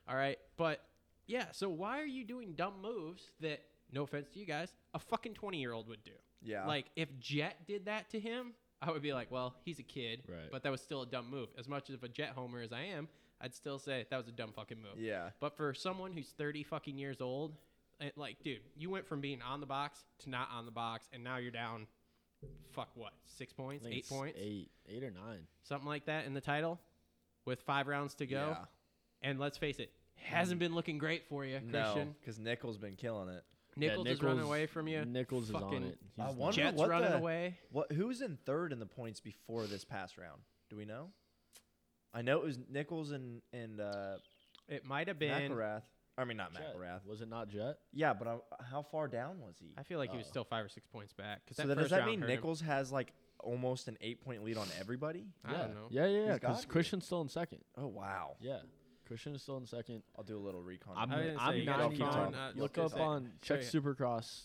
All right? But yeah, so why are you doing dumb moves that no offense to you guys, a fucking 20-year-old would do? Yeah. Like if Jett did that to him, I would be like, well, he's a kid, Right. but that was still a dumb move. As much of a Jett homer as I am, I'd still say that was a dumb fucking move. Yeah. But for someone who's 30 fucking years old, it, like, dude, you went from being on the box to not on the box, and now you're down, fuck what, six points, eight points, eight, eight or nine. something like that in the title, with five rounds to go. Yeah. And let's face it, hasn't mm. been looking great for you, No, Christian. because Nichols been killing it. Yeah, Nichols, is running away from you. Nichols is on Fucking it. I He's wonder Jets what running the- away. What? Who was in third in the points before this pass round? Do we know? I know it was Nichols and and uh, It might have been. McElrath. I mean, not Jett. McElrath. Was it not Jett? Yeah, but I, how far down was he? I feel like he was Oh. still five or six points back. So that then does first that round mean hurt him. Nichols has like almost an eight point lead on everybody? I yeah. don't know. Yeah, yeah, yeah. He's got Because to. Christian's still in second. Oh wow! Yeah, Christian is still in second. I'll do a little recon. I'm, I didn't say I'm you gotta keep 99. talking. Uh, Look you'll up say- on check you. Supercross.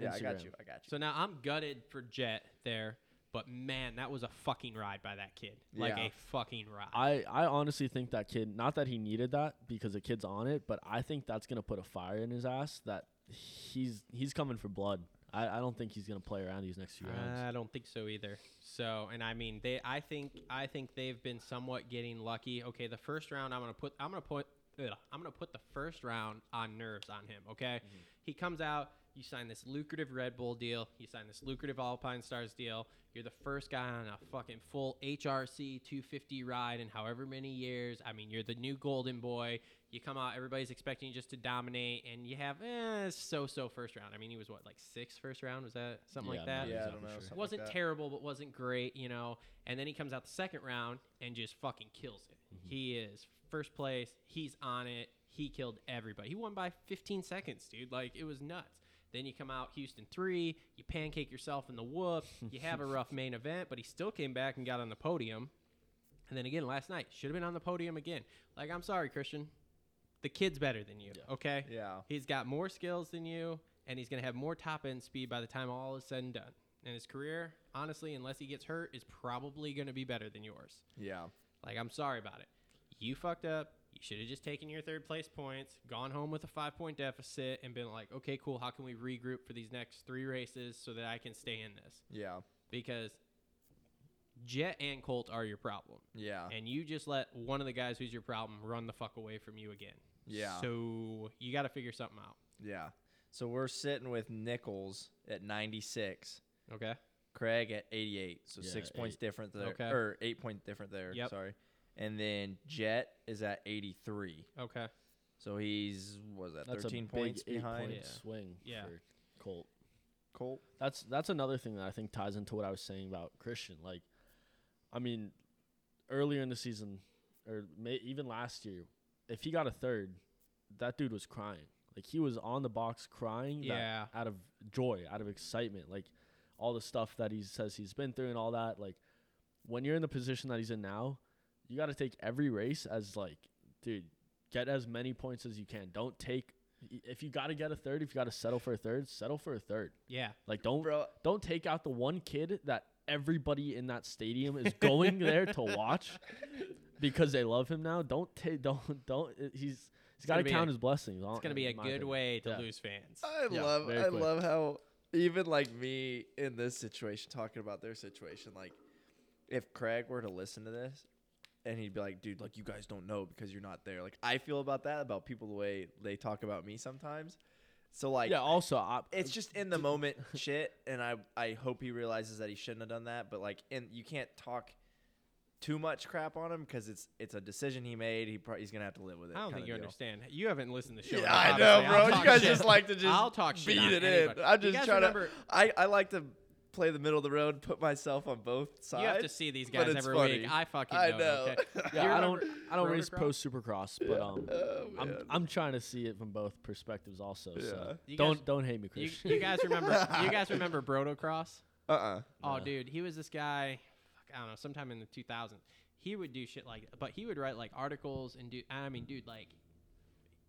yeah, I got Instagram. you. I got you. So now I'm gutted for Jett there, but man, that was a fucking ride by that kid. Like Yeah. a fucking ride. I, I honestly think that kid, not that he needed that because the kid's on it, but I think that's gonna put a fire in his ass that he's he's coming for blood. I, I don't think he's gonna play around these next few rounds. I don't think so either. So, and I mean, they. I think. I think they've been somewhat getting lucky. Okay, the first round, I'm gonna put. I'm gonna put. Ugh, I'm gonna put the first round on nerves on him. Okay, mm-hmm. he comes out. You sign this lucrative Red Bull deal. You sign this lucrative Alpinestars deal. You're the first guy on a fucking full HRC 250 ride in however many years. I mean, you're the new golden boy. You come out, everybody's expecting you just to dominate, and you have eh, so-so first round. I mean, he was what like sixth first round? Was that something Yeah, like that? no, Yeah, I he's don't know. sure. something like wasn't that. terrible, but wasn't great, you know. And then he comes out the second round and just fucking kills it. Mm-hmm. He is first place. He's on it. He killed everybody. He won by 15 seconds, dude. Like it was nuts. Then you come out Houston three. You pancake yourself in the whoop. You have a rough main event, but he still came back and got on the podium. And then again last night should have been on the podium again. Like I'm sorry, Christian. The kid's better than you. Okay. Yeah. He's got more skills than you, and he's going to have more top end speed by the time all is said and done. And his career, honestly, unless he gets hurt, is probably going to be better than yours. Yeah. Like, I'm sorry about it. You fucked up. You should have just taken your third place points, gone home with a five point deficit, and been like, okay, cool. How can we regroup for these next three races so that I can stay in this? Yeah. Because Jett and Colt are your problem. Yeah. And you just let one of the guys who's your problem run the fuck away from you again. Yeah. So you got to figure something out. Yeah. So we're sitting with Nichols at 96, Okay. Craig at 88. So Yeah, six points different there. Okay. Or eight point different there. Yep. Sorry. And then Jett is at 83. Okay. So he's, was that, That's 13 a points big eight behind point Yeah. swing Yeah. for Colt. Colt? That's that's another thing that I think ties into what I was saying about Christian. Like, I mean, earlier in the season, or may, even last year, if he got a third, that dude was crying. Like he was on the box crying. that- Yeah. out of joy, out of excitement, like all the stuff that he says he's been through and all that. Like when you're in the position that he's in now, you got to take every race as like, dude, get as many points as you can. Don't take. If you got to get a third, if you got to settle for a third, settle for a third. Yeah. Like don't Bro. don't take out the one kid that everybody in that stadium is going there to watch because they love him now. Don't take don't don't uh, he's he's got gonna count a- his blessings. It's going to be a good way to lose fans. I Yeah, love I quick. love how even like me in this situation talking about their situation like if Craig were to listen to this and he'd be like dude like you guys don't know because you're not there like I feel about that about people the way they talk about me sometimes so like Yeah. Also, I, it's just in the moment shit and I I hope he realizes that he shouldn't have done that but like and you can't talk too much crap on him because it's it's a decision he made he probably he's gonna have to live with it I don't think you deal. understand. You haven't listened to the show. Yeah, I know, bro. You guys shit. just like to just I'll talk shit beat it anybody. in. I'm just trying remember- to. I, I like to play the middle of the road, put myself on both sides. You have to see these guys every funny. week. I fucking know. I know. Okay? yeah, I don't I don't race Rotocross? pro supercross, but um, Oh, I'm. I'm trying to see it from both perspectives also. Yeah. So You don't guys- don't hate me, You, you guys remember? you guys remember Brotocross? Uh-uh. Oh, dude, he was this guy. Fuck, I don't know. Sometime in the 2000s, he would do shit like, but he would write like articles and do. I mean, dude, like,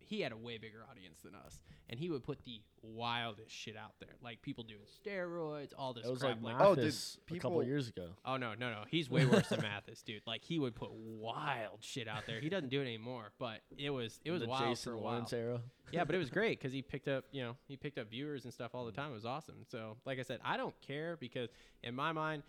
he had a way bigger audience than us, and he would put the wildest shit out there, like people doing steroids, all this it was crap. like Like, Oh, dude, Matthes a couple years ago. oh no, no, no, he's way worse than Matthes, dude. Like he would put wild shit out there. He doesn't do it anymore, but it was it was the wild Jason for a while. Lawrence era. yeah, but it was great because he picked up, you know, he picked up viewers and stuff all the mm. time. It was awesome. So, like I said, I don't care because in my mind,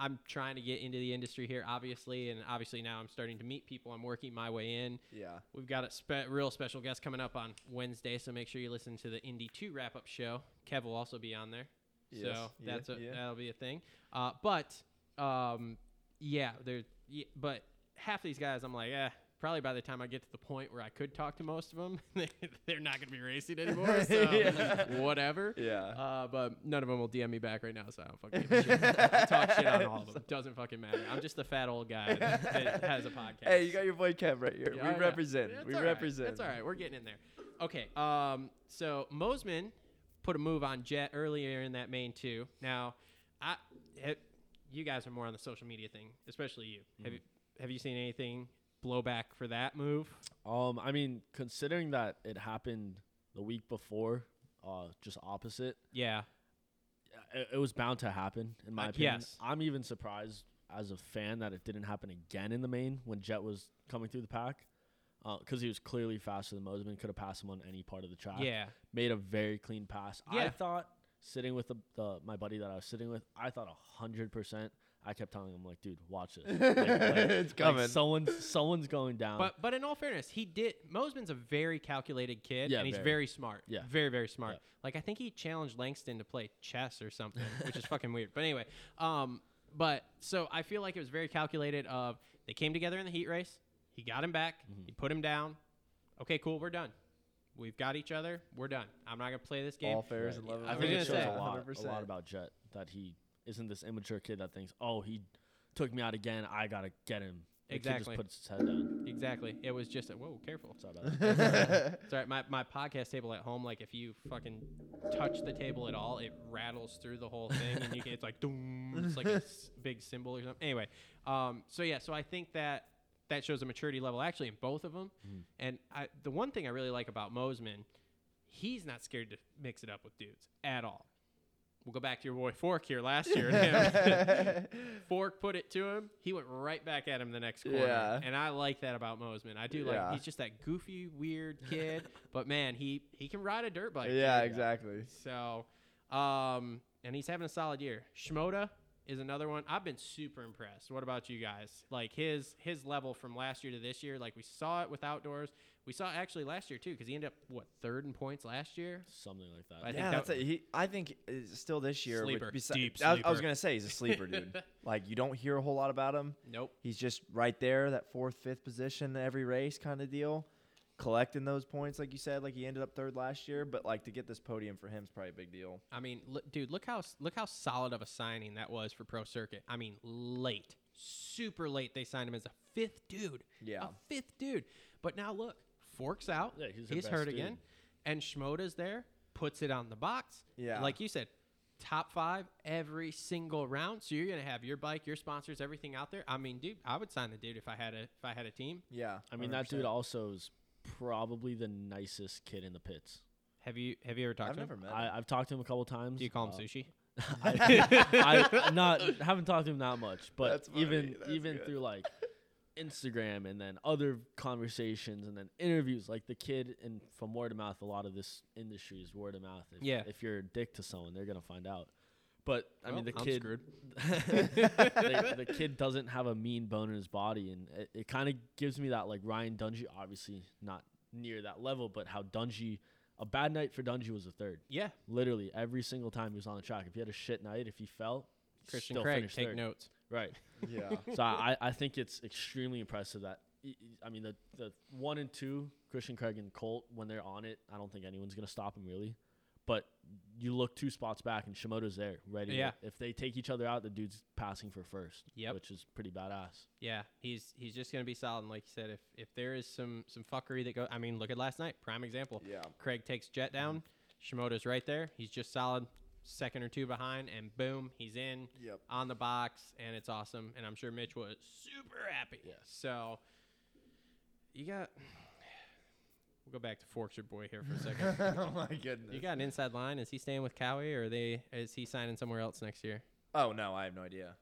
I'm trying to get into the industry here, obviously, and obviously now I'm starting to meet people. I'm working my way in. Yeah. We've got a spe- real special guest coming up on Wednesday, so make sure you listen to the Indie Two wrap up show. Kev will also be on there, Yes. so Yeah, a, yeah. that'll be a thing. Uh, but um, yeah, there. Yeah, but half these guys, I'm like, eh. Probably by the time I get to the point where I could talk to most of them, they're not going to be racing anymore. So Yeah. whatever. Yeah. Uh, but none of them will DM me back right now, so I don't fucking shit. I talk shit on all of them. Doesn't fucking matter. I'm just the fat old guy that, that has a podcast. Hey, you got your boy Kev right here. Yeah, we represent. That's we all right. represent. That's all right. We're getting in there. Okay. Um. So Mosiman put a move on Jett earlier in that main too. Now, I, ha- you guys are more on the social media thing, especially you. Have you have you seen anything blowback for that move? Um, I mean, considering that it happened the week before, uh, just opposite, Yeah. it, it was bound to happen. In my Uh, opinion, yes. I'm even surprised as a fan that it didn't happen again in the main when Jett was coming through the pack, because he was clearly faster than Mosiman. Could have passed him on any part of the track. Yeah. made a very clean pass. Yeah. I thought sitting with the, the my buddy that I was sitting with, I thought hundred percent. I kept telling him like, dude, watch this. Like, like- It's like, coming. someone's someone's going down. But but in all fairness, he did. Mosiman's a very calculated kid, Yeah, and he's very. very, smart. Yeah. very very smart. Yeah. Like I think he challenged Langston to play chess or something, which is fucking weird. But anyway, um, but so I feel like it was very calculated. Of they came together in the heat race. He got him back. Mm-hmm. He put him down. Okay, cool. We're done. We've got each other. We're done. I'm not gonna play this game. All fairs and love. I think it shows say, a lot, a 100%. lot about Jett that he isn't this immature kid that thinks, oh, he took me out again. I gotta get him. The kid Exactly. just puts his head down. Exactly. It was just a whoa, careful. Sorry about that. It's all right. My, my podcast table at home, like if you fucking touch the table at all, it rattles through the whole thing, and you can, it's like doom. It's like a s- big symbol or something. Anyway, um, so yeah, so I think that that shows a maturity level actually in both of them. And I, the one thing I really like about Mosiman, he's not scared to mix it up with dudes at all. We'll go back to your boy Fork here last year. Fork put it to him. He went right back at him the next quarter. Yeah. And I like that about Mosiman. I do like Yeah. he's just that goofy, weird kid. but man, he he can ride a dirt bike. yeah, exactly. So, um, and he's having a solid year. Shimoda is another one. I've been super impressed. What about you guys? Like his his level from last year to this year. Like we saw it with outdoors. We saw actually last year too because he ended up what third in points last year. Something like that. I think yeah, that- that's a, he. I think uh, still this year. with- Sleeper. besi- Deep I, was- I was gonna say he's a sleeper, dude. like you don't hear a whole lot about him. Nope. He's just right there, that fourth, fifth position every race kind of deal, collecting those points, like you said. Like he ended up third last year, but like to get this podium for him is probably a big deal. I mean, look, dude, look how look how solid of a signing that was for Pro Circuit. I mean, late, super late. They signed him as a fifth dude. Yeah. a fifth dude. But now look, Forks out. Yeah, he's their hurt best again, and Shimoda's there, puts it on the box. Yeah. like you said, top five every single round. So you're gonna have your bike, your sponsors, everything out there. I mean, dude, I would sign the dude if I had a if I had a team. Yeah, I mean, that 100%. dude also is probably the nicest kid in the pits. Have you have you ever talked I've to never him? met him. I, I've talked to him a couple times. Do you call him Uh, sushi? I, I not haven't talked to him that much, but That's funny, even that's even good. through like Instagram and then other conversations and then interviews, like the kid and from word of mouth, a lot of this industry is word of mouth. If, Yeah. if you're a dick to someone, they're gonna find out. But I mean, the I'm kid, screwed. the, the kid doesn't have a mean bone in his body, and it, it kind of gives me that like Ryan Dungey, obviously not near that level, but how Dungey, a bad night for Dungey was a third. Yeah, Literally every single time he was on the track. If he had a shit night, if he fell, Christian still Craig, finished take third. notes. Right. yeah. So I, I think it's extremely impressive that I mean the the one and two Christian Craig and Colt when they're on it, I don't think anyone's gonna stop them really. But you look two spots back and Shimoda's there, ready. to- Yeah. if they take each other out, the dude's passing for first. Yep. Which is pretty badass. Yeah, he's he's just gonna be solid. And like you said, if if there is some some fuckery that go, I mean, look at last night, prime example. Yeah. Craig takes Jett down, mm-hmm. Shimoda's right there. He's just solid, second or two behind, and boom, he's in Yep. on the box, and it's awesome. And I'm sure Mitch was super happy. Yes. So you got. We'll go back to Forks your boy here for a second. oh my goodness. you got an inside line. Is he staying with Kawi, or are they? Is he signing somewhere else next year? oh no, I have no idea.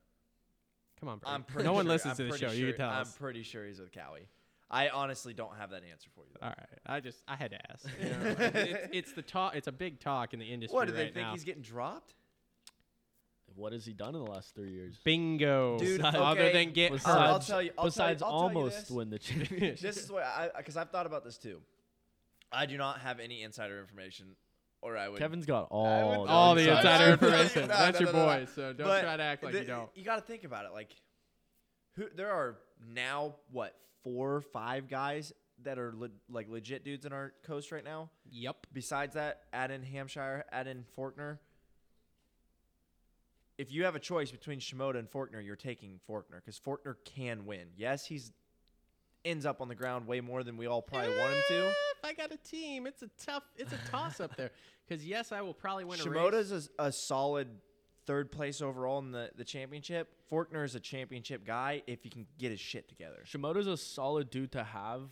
Come on, bro. I'm pretty no one listens I'm to the show. Sure, you can tell us. I'm us. pretty sure he's with Kawi. I honestly don't have that answer for you. Though. All right, I just I had to ask. You know, it's, it's the talk. It's a big talk in the industry What do right they think now. he's getting dropped? What has he done in the last three years? Bingo, Dude, Other okay, than get I'll- I'll tell you- I'll tell you- besides I'll tell you almost this. win the championship. this is what I because I've thought about this too. I do not have any insider information, or I would. Kevin's got all would- all the insider information. No, That's no, your no, no, boy, so don't But try to act like the- you don't. You got to think about it. Like, who there are now what four, or five guys that are le- like legit dudes in our coast right now. Yep. Besides that, add in Hampshire, add in Forkner. If you have a choice between Shimoda and Forkner, you're taking Forkner because Forkner can win. Yes, he's ends up on the ground way more than we all probably want him to. If I got a team, it's a tough, it's a toss up there. Because yes, I will probably win a race. Shimoda's a, a solid third place overall in the, the championship. Forkner is a championship guy if he can get his shit together. Shimoda's a solid dude to have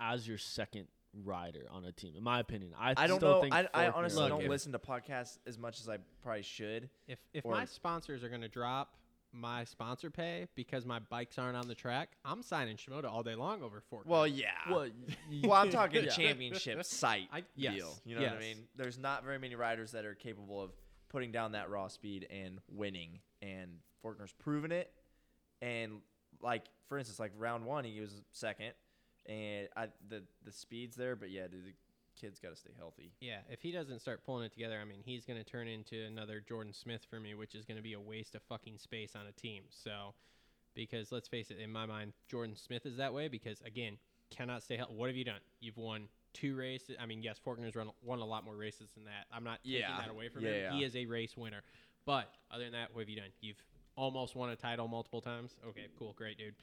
as your second rider on a team, in my opinion. I, I don't still know. Think I, I honestly Look, don't if- listen to podcasts as much as I probably should. If if or- my sponsors are going to drop my sponsor pay because my bikes aren't on the track, I'm signing Shimoda all day long over Forkner. Well, yeah. Well, Well, I'm talking Yeah. championship site I- yes, deal. You know what I mean? There's not very many riders that are capable of putting down that raw speed and winning. And Forkner's proven it. And like for instance, like round one, he was second, and I the the speed's there, but yeah, dude, the kid's got to stay healthy. Yeah, if he doesn't start pulling it together, I mean, he's to turn into another Jordan Smith for me, which is to be a waste of fucking space on a team. So, because let's face it, in my mind, Jordan Smith is that way because, again, cannot stay healthy. What have you done? You've won two races. I mean, yes, Forkner's run, won a lot more races than that. I'm not taking Yeah. that away from Yeah, him. yeah. He is a race winner. But other than that, what have you done? You've almost won a title multiple times. Okay, cool, great, dude.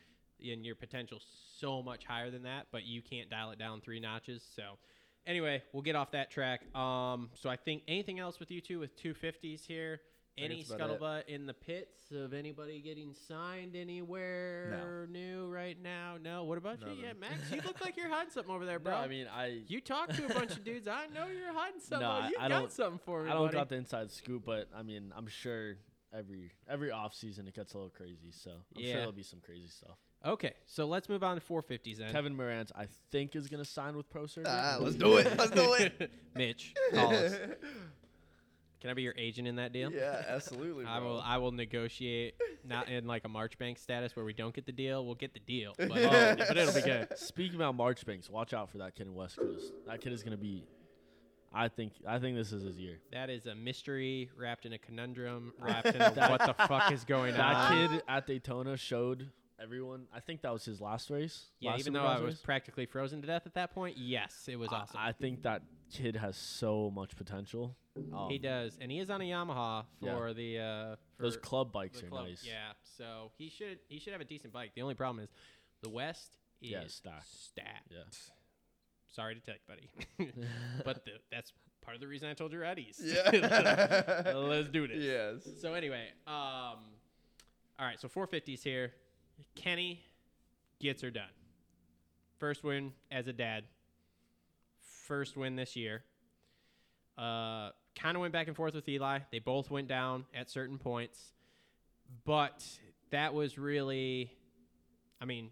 And your potential so much higher than that, but you can't dial it down three notches. So, anyway, we'll get off that track. Um, so I think anything else with you two with 250s here? Think Any that's about it. scuttlebutt in the pits of anybody getting signed anywhere new right now? No. What about you? Nothing. Yeah, Max, you look like you're hiding something over there, bro. no, I mean, I you talk to a bunch of dudes. I know you're hiding something. No, I- you I got don't- something for me. I don't buddy. got the inside scoop, but I mean, I'm sure every every off season it gets a little crazy. So I'm Yeah. sure there'll be some crazy stuff. Okay, so let's move on to 450s then. Kevin Moranz, I think, is gonna sign with Pro Circuit. Ah, let's do it. Let's do it. Mitch, call us. Can I be your agent in that deal? yeah, absolutely. I will. I will negotiate not in like a Marchbank status where we don't get the deal. We'll get the deal, but, Oh, uh, but it'll be good. Speaking about Marchbanks, watch out for that kid in West Coast. That kid is gonna be. I think I think this is his year. That is a mystery wrapped in a conundrum, wrapped in a what the fuck is going That on. That kid at Daytona showed everyone. I think that was his last race. yeah, last even though I was race. practically frozen to death at that point, yes, it was I- awesome. I, think that kid has so much potential. Um, he does, and he is on a Yamaha Yeah. for the uh, for Those club bikes are club. nice. Yeah, so he should he should have a decent bike. The only problem is the West is Yeah, stacked. stacked. Yeah. Sorry to tell you, buddy, but the, that's part of the reason I told you we're at East. Yeah. Let's do this. yes. So anyway, um, all right. So 450s here. Kenny gets her done. First win as a dad. First win this year. Uh, kind of went back and forth with Eli. They both went down at certain points, but that was really. I mean,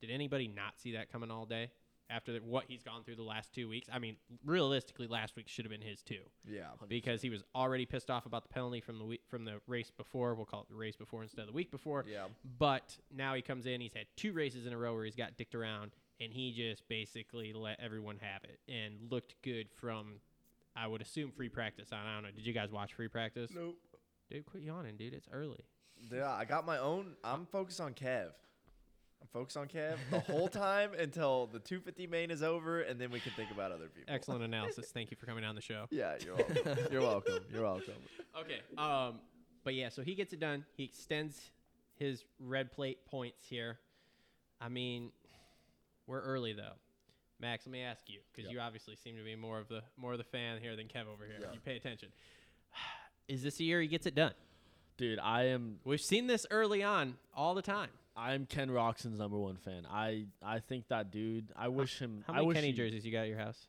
did anybody not see that coming all day? After the, what he's gone through the last two weeks, I mean, realistically, last week should have been his too Yeah. because he was already pissed off about the penalty from the week, from the race before. We'll call it the race before instead of the week before. Yeah. But now he comes in. He's had two races in a row where he's got dicked around, and he just basically let everyone have it and looked good from, I would assume, free practice on. I don't know. Did you guys watch free practice? Nope. Dude, quit yawning, dude. It's early. Yeah, I got my own. I'm focused on Kev. I'm focused on Kev the whole time until the 250 main is over, and then we can think about other people. Excellent analysis. Thank you for coming on the show. Yeah, you're welcome. you're welcome. You're welcome. Okay. Um, but yeah, so he gets it done. He extends his red plate points here. I mean, we're early though. Max, let me ask you because you obviously seem to be more of the more of the fan here than Kev over here. You pay attention. Is this the year he gets it done? Dude, I am We've seen this early on all the time. I'm Ken Roczen's number one fan. I I think that dude. I wish him. How I many wish Kenny he- jerseys you got at your house?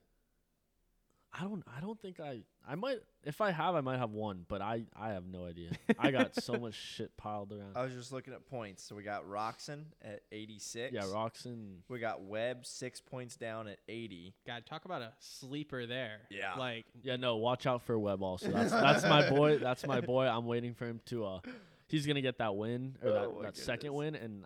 I don't. I don't think I. I might. If I have, I might have one. But I. I have no idea. I got so much shit piled around. I was just looking at points. So we got Roczen at 86. yeah, Roxon. We got Webb six points down at 80. God, talk about a sleeper there. Yeah. Like Yeah, no. Watch out for Webb. Also, that's that's my boy. That's my boy. I'm waiting for him to. uh He's gonna get that win or that, Oh my that second win, and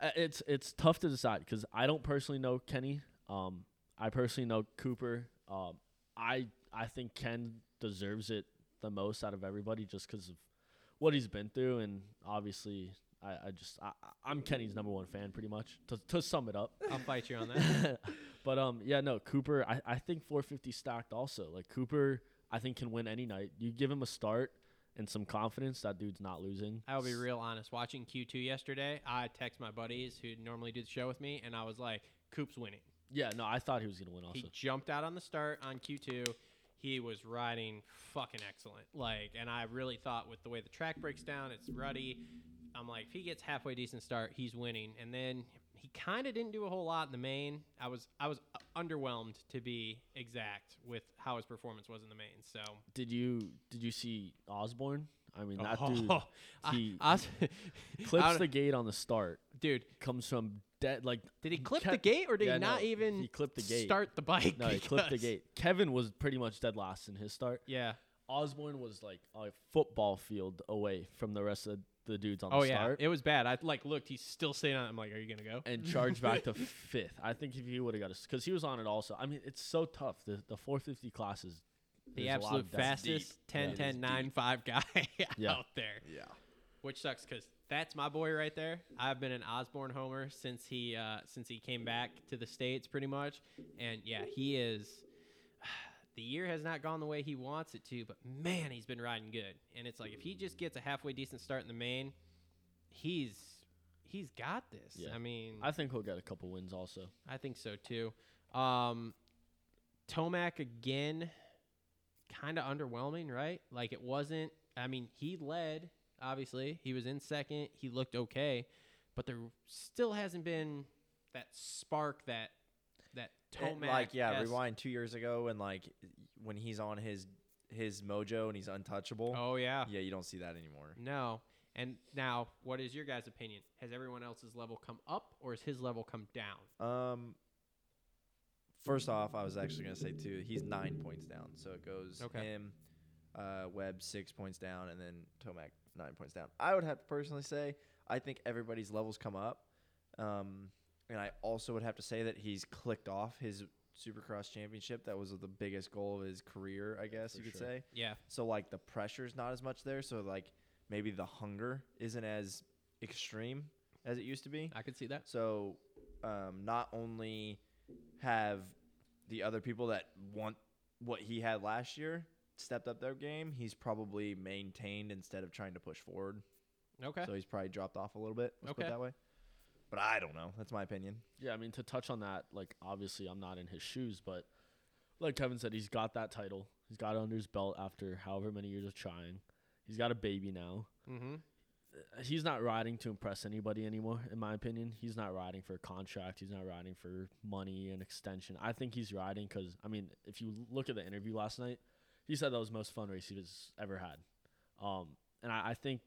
uh, it's it's tough to decide because I don't personally know Kenny. Um, I personally know Cooper. Um, I I think Ken deserves it the most out of everybody just because of what he's been through, and obviously I, I just I, I- I'm Kenny's number one fan pretty much to to sum it up. I'll fight you on that. but um yeah no Cooper I, I think 450 stacked also like Cooper I think can win any night. You give him a start and some confidence, that dude's not losing. I'll be real honest. Watching Q2 yesterday, I text my buddies who normally do the show with me, and I was like, "Coop's winning." Yeah, no, I thought he was gonna win also. He jumped out on the start on Q2. He was riding fucking excellent. Like, and I really thought with the way the track breaks down, it's ruddy. I'm like, if he gets halfway decent start, he's winning. And then he kind of didn't do a whole lot in the main. I was I was underwhelmed to be exact with how his performance was in the main. So Did you did you see Osborne? I mean, that Oh, dude he I clips the gate on the start. dude. Comes from dead like. Did he clip the gate or did Yeah, he not no, even He clipped the gate. start the bike? No, he clipped the gate. Kevin was pretty much dead last in his start. Yeah. Osborne was like a football field away from the rest of the dudes on Oh the yeah, start. it was bad. I like looked. He's still staying on. it. I'm like, are you gonna go? and charged back to fifth. I think if he would have got us, because he was on it also. I mean, it's so tough. The the 450 classes. the there's a lot absolute of depth. fastest 10 Yeah. 10 9 5 guy Yeah. out there. Yeah. Which sucks because that's my boy right there. I've been an Osborne homer since he uh, since he came back to the states, pretty much. And yeah, he is. The year has not gone the way he wants it to, but man, he's been riding good. And it's like if he just gets a halfway decent start in the main, he's he's got this. Yeah. I mean, I think he'll get a couple wins also. I think so too. Um, Tomac again, kind of underwhelming, right? Like it wasn't. I mean, he led. Obviously, he was in second. He looked okay, but there still hasn't been that spark that that Tomac. like yeah, rewind two years ago and like when he's on his his mojo and he's untouchable. Oh yeah. Yeah, you don't see that anymore. No. And now, what is your guys' opinion? Has everyone else's level come up, or has his level come down? Um. First off, I was actually gonna say too. He's nine points down, so it goes Okay. him, uh, Webb six points down, and then Tomac nine points down. I would have to personally say I think everybody's levels come up, um, and I also would have to say that he's clicked off his Supercross championship. That was the biggest goal of his career, I guess For you could sure. say. Yeah. So like the pressure's not as much there. So like maybe the hunger isn't as extreme as it used to be. I could see that. So, um, not only have the other people that want what he had last year stepped up their game, he's probably maintained instead of trying to push forward. Okay. So he's probably dropped off a little bit. Let's put Okay. it that way. But I don't know. That's my opinion. Yeah, I mean to touch on that, like obviously I'm not in his shoes, but like Kevin said, he's got that title. He's got it under his belt after however many years of trying. He's got a baby now. mm-hmm. He's not riding to impress anybody anymore, in my opinion. He's not riding for a contract. He's not riding for money and extension. I think he's riding because, I mean, if you look at the interview last night, he said that was the most fun race he's ever had. Um, and I, I think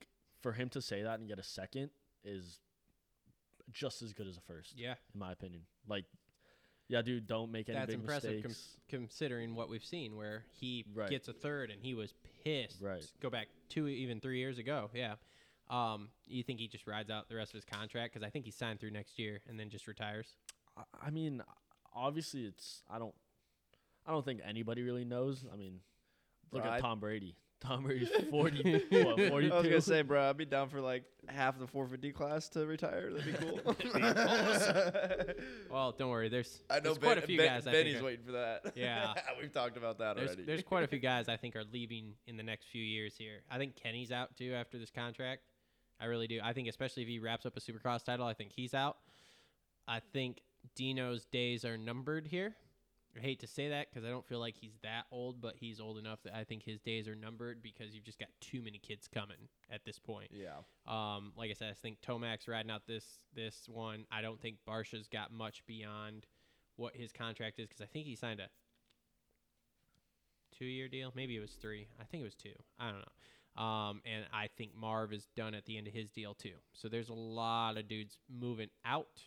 for him to say that and get a second is just as good as a first Yeah. in my opinion. Like, yeah, dude, don't make any That's big impressive com- mistakes. considering what we've seen, where he Right. gets a third and he was pissed. Right. S- Go back two, even three years ago. Yeah. Um, you think he just rides out the rest of his contract? Because I think he signed through next year and then just retires. I, I mean, obviously, it's I don't, I don't think anybody really knows. I mean, look Bro, I- at Tom Brady. Tom Brady's forty, what, forty-two. I was gonna say, bro, I'd be down for like half the 450 class to retire. That'd be cool. Well, don't worry. There's, I know there's quite a few ben- guys. I Benny's think are- waiting for that. Yeah. we've talked about that there's, already. there's quite a few guys I think are leaving in the next few years here. I think Kenny's out too after this contract. I really do. I think especially if he wraps up a Supercross title, I think he's out. I think Dino's days are numbered here. I hate to say that because I don't feel like he's that old, but he's old enough that I think his days are numbered because you've just got too many kids coming at this point. yeah. Um, like I said, I think Tomac's riding out this this one. I don't think Barcia's got much beyond what his contract is because I think he signed a two year deal. Maybe it was three. I think it was two. I don't know. Um, and I think Marv is done at the end of his deal too. So there's a lot of dudes moving out,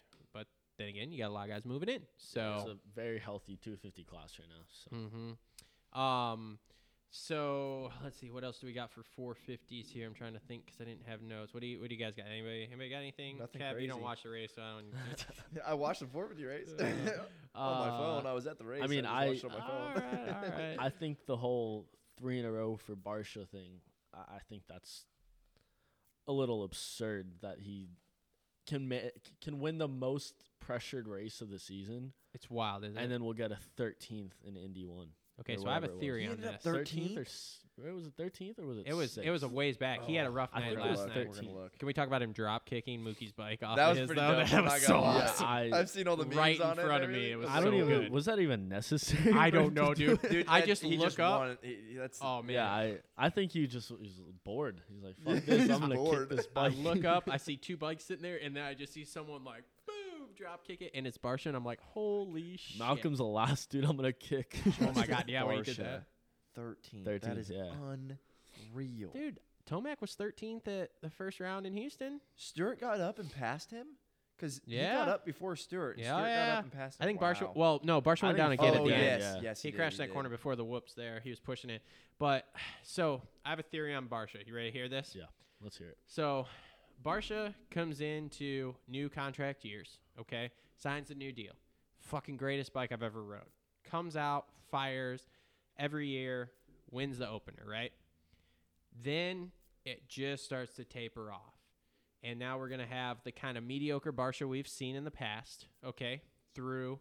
then again, you got a lot of guys moving in. So it's a very healthy 250 class right now. So Mm-hmm. Um, so let's see, what else do we got for 450s here? I'm trying to think because I didn't have notes. What do you What do you guys got? Anybody Anybody got anything? Nothing Kev, you don't watch the race, so I don't. I watched the 450 race Uh, on my phone. I was at the race. I mean, just I- watched it on my phone. all right, all right. I think the whole three in a row for Barcia thing, I, I think that's a little absurd that he can ma- can win the most pressured race of the season, it's wild, isn't it? and then we'll get a 13th in Indy one. okay, or so I have a whatever it was. theory He on ended up this. 13th? or s- where was it 13th or was it? It was it was a ways back. he had a oh, rough I night think it was last gonna night. look, we're gonna look. Can we talk about him drop kicking Mookie's bike off? That of was his, pretty though? dope. That I'm was not so gonna lie. awesome. I, I've seen all the memes Right in on it. front and of me, it was I don't so even. good. Was that even necessary? I don't know, dude. Dude, I just he look up. wanted- he- he- that's Oh man. Yeah, I I think he just was bored. He's like, fuck this, I'm gonna bored. kick this bike. I bike. look up, I see two bikes sitting there, and then I just see someone like boom drop kick it, and it's Barcia, and I'm like, holy shit. Malcolm's the last dude I'm gonna kick. Oh my god, yeah, when he did that. 13. 13, That is yeah. unreal. Dude, Tomac was 13th at the first round in Houston. Stewart got up and passed him? Because he got up before Stewart. and Yeah, Stewart got yeah. up and passed him. I think wow. Barcia. Well, no, Barcia went down think- again oh, at the yes, end. yeah. yes, He, did, crashed he that did. corner before the whoops there. He was pushing it. But so I have a theory on Barcia. You ready to hear this? yeah, let's hear it. So Barcia comes into new contract years, okay? Signs a new deal. Fucking greatest bike I've ever rode. Comes out, fires every year, wins the opener, right? Then it just starts to taper off. And now we're going to have the kind of mediocre Barcia we've seen in the past, okay, through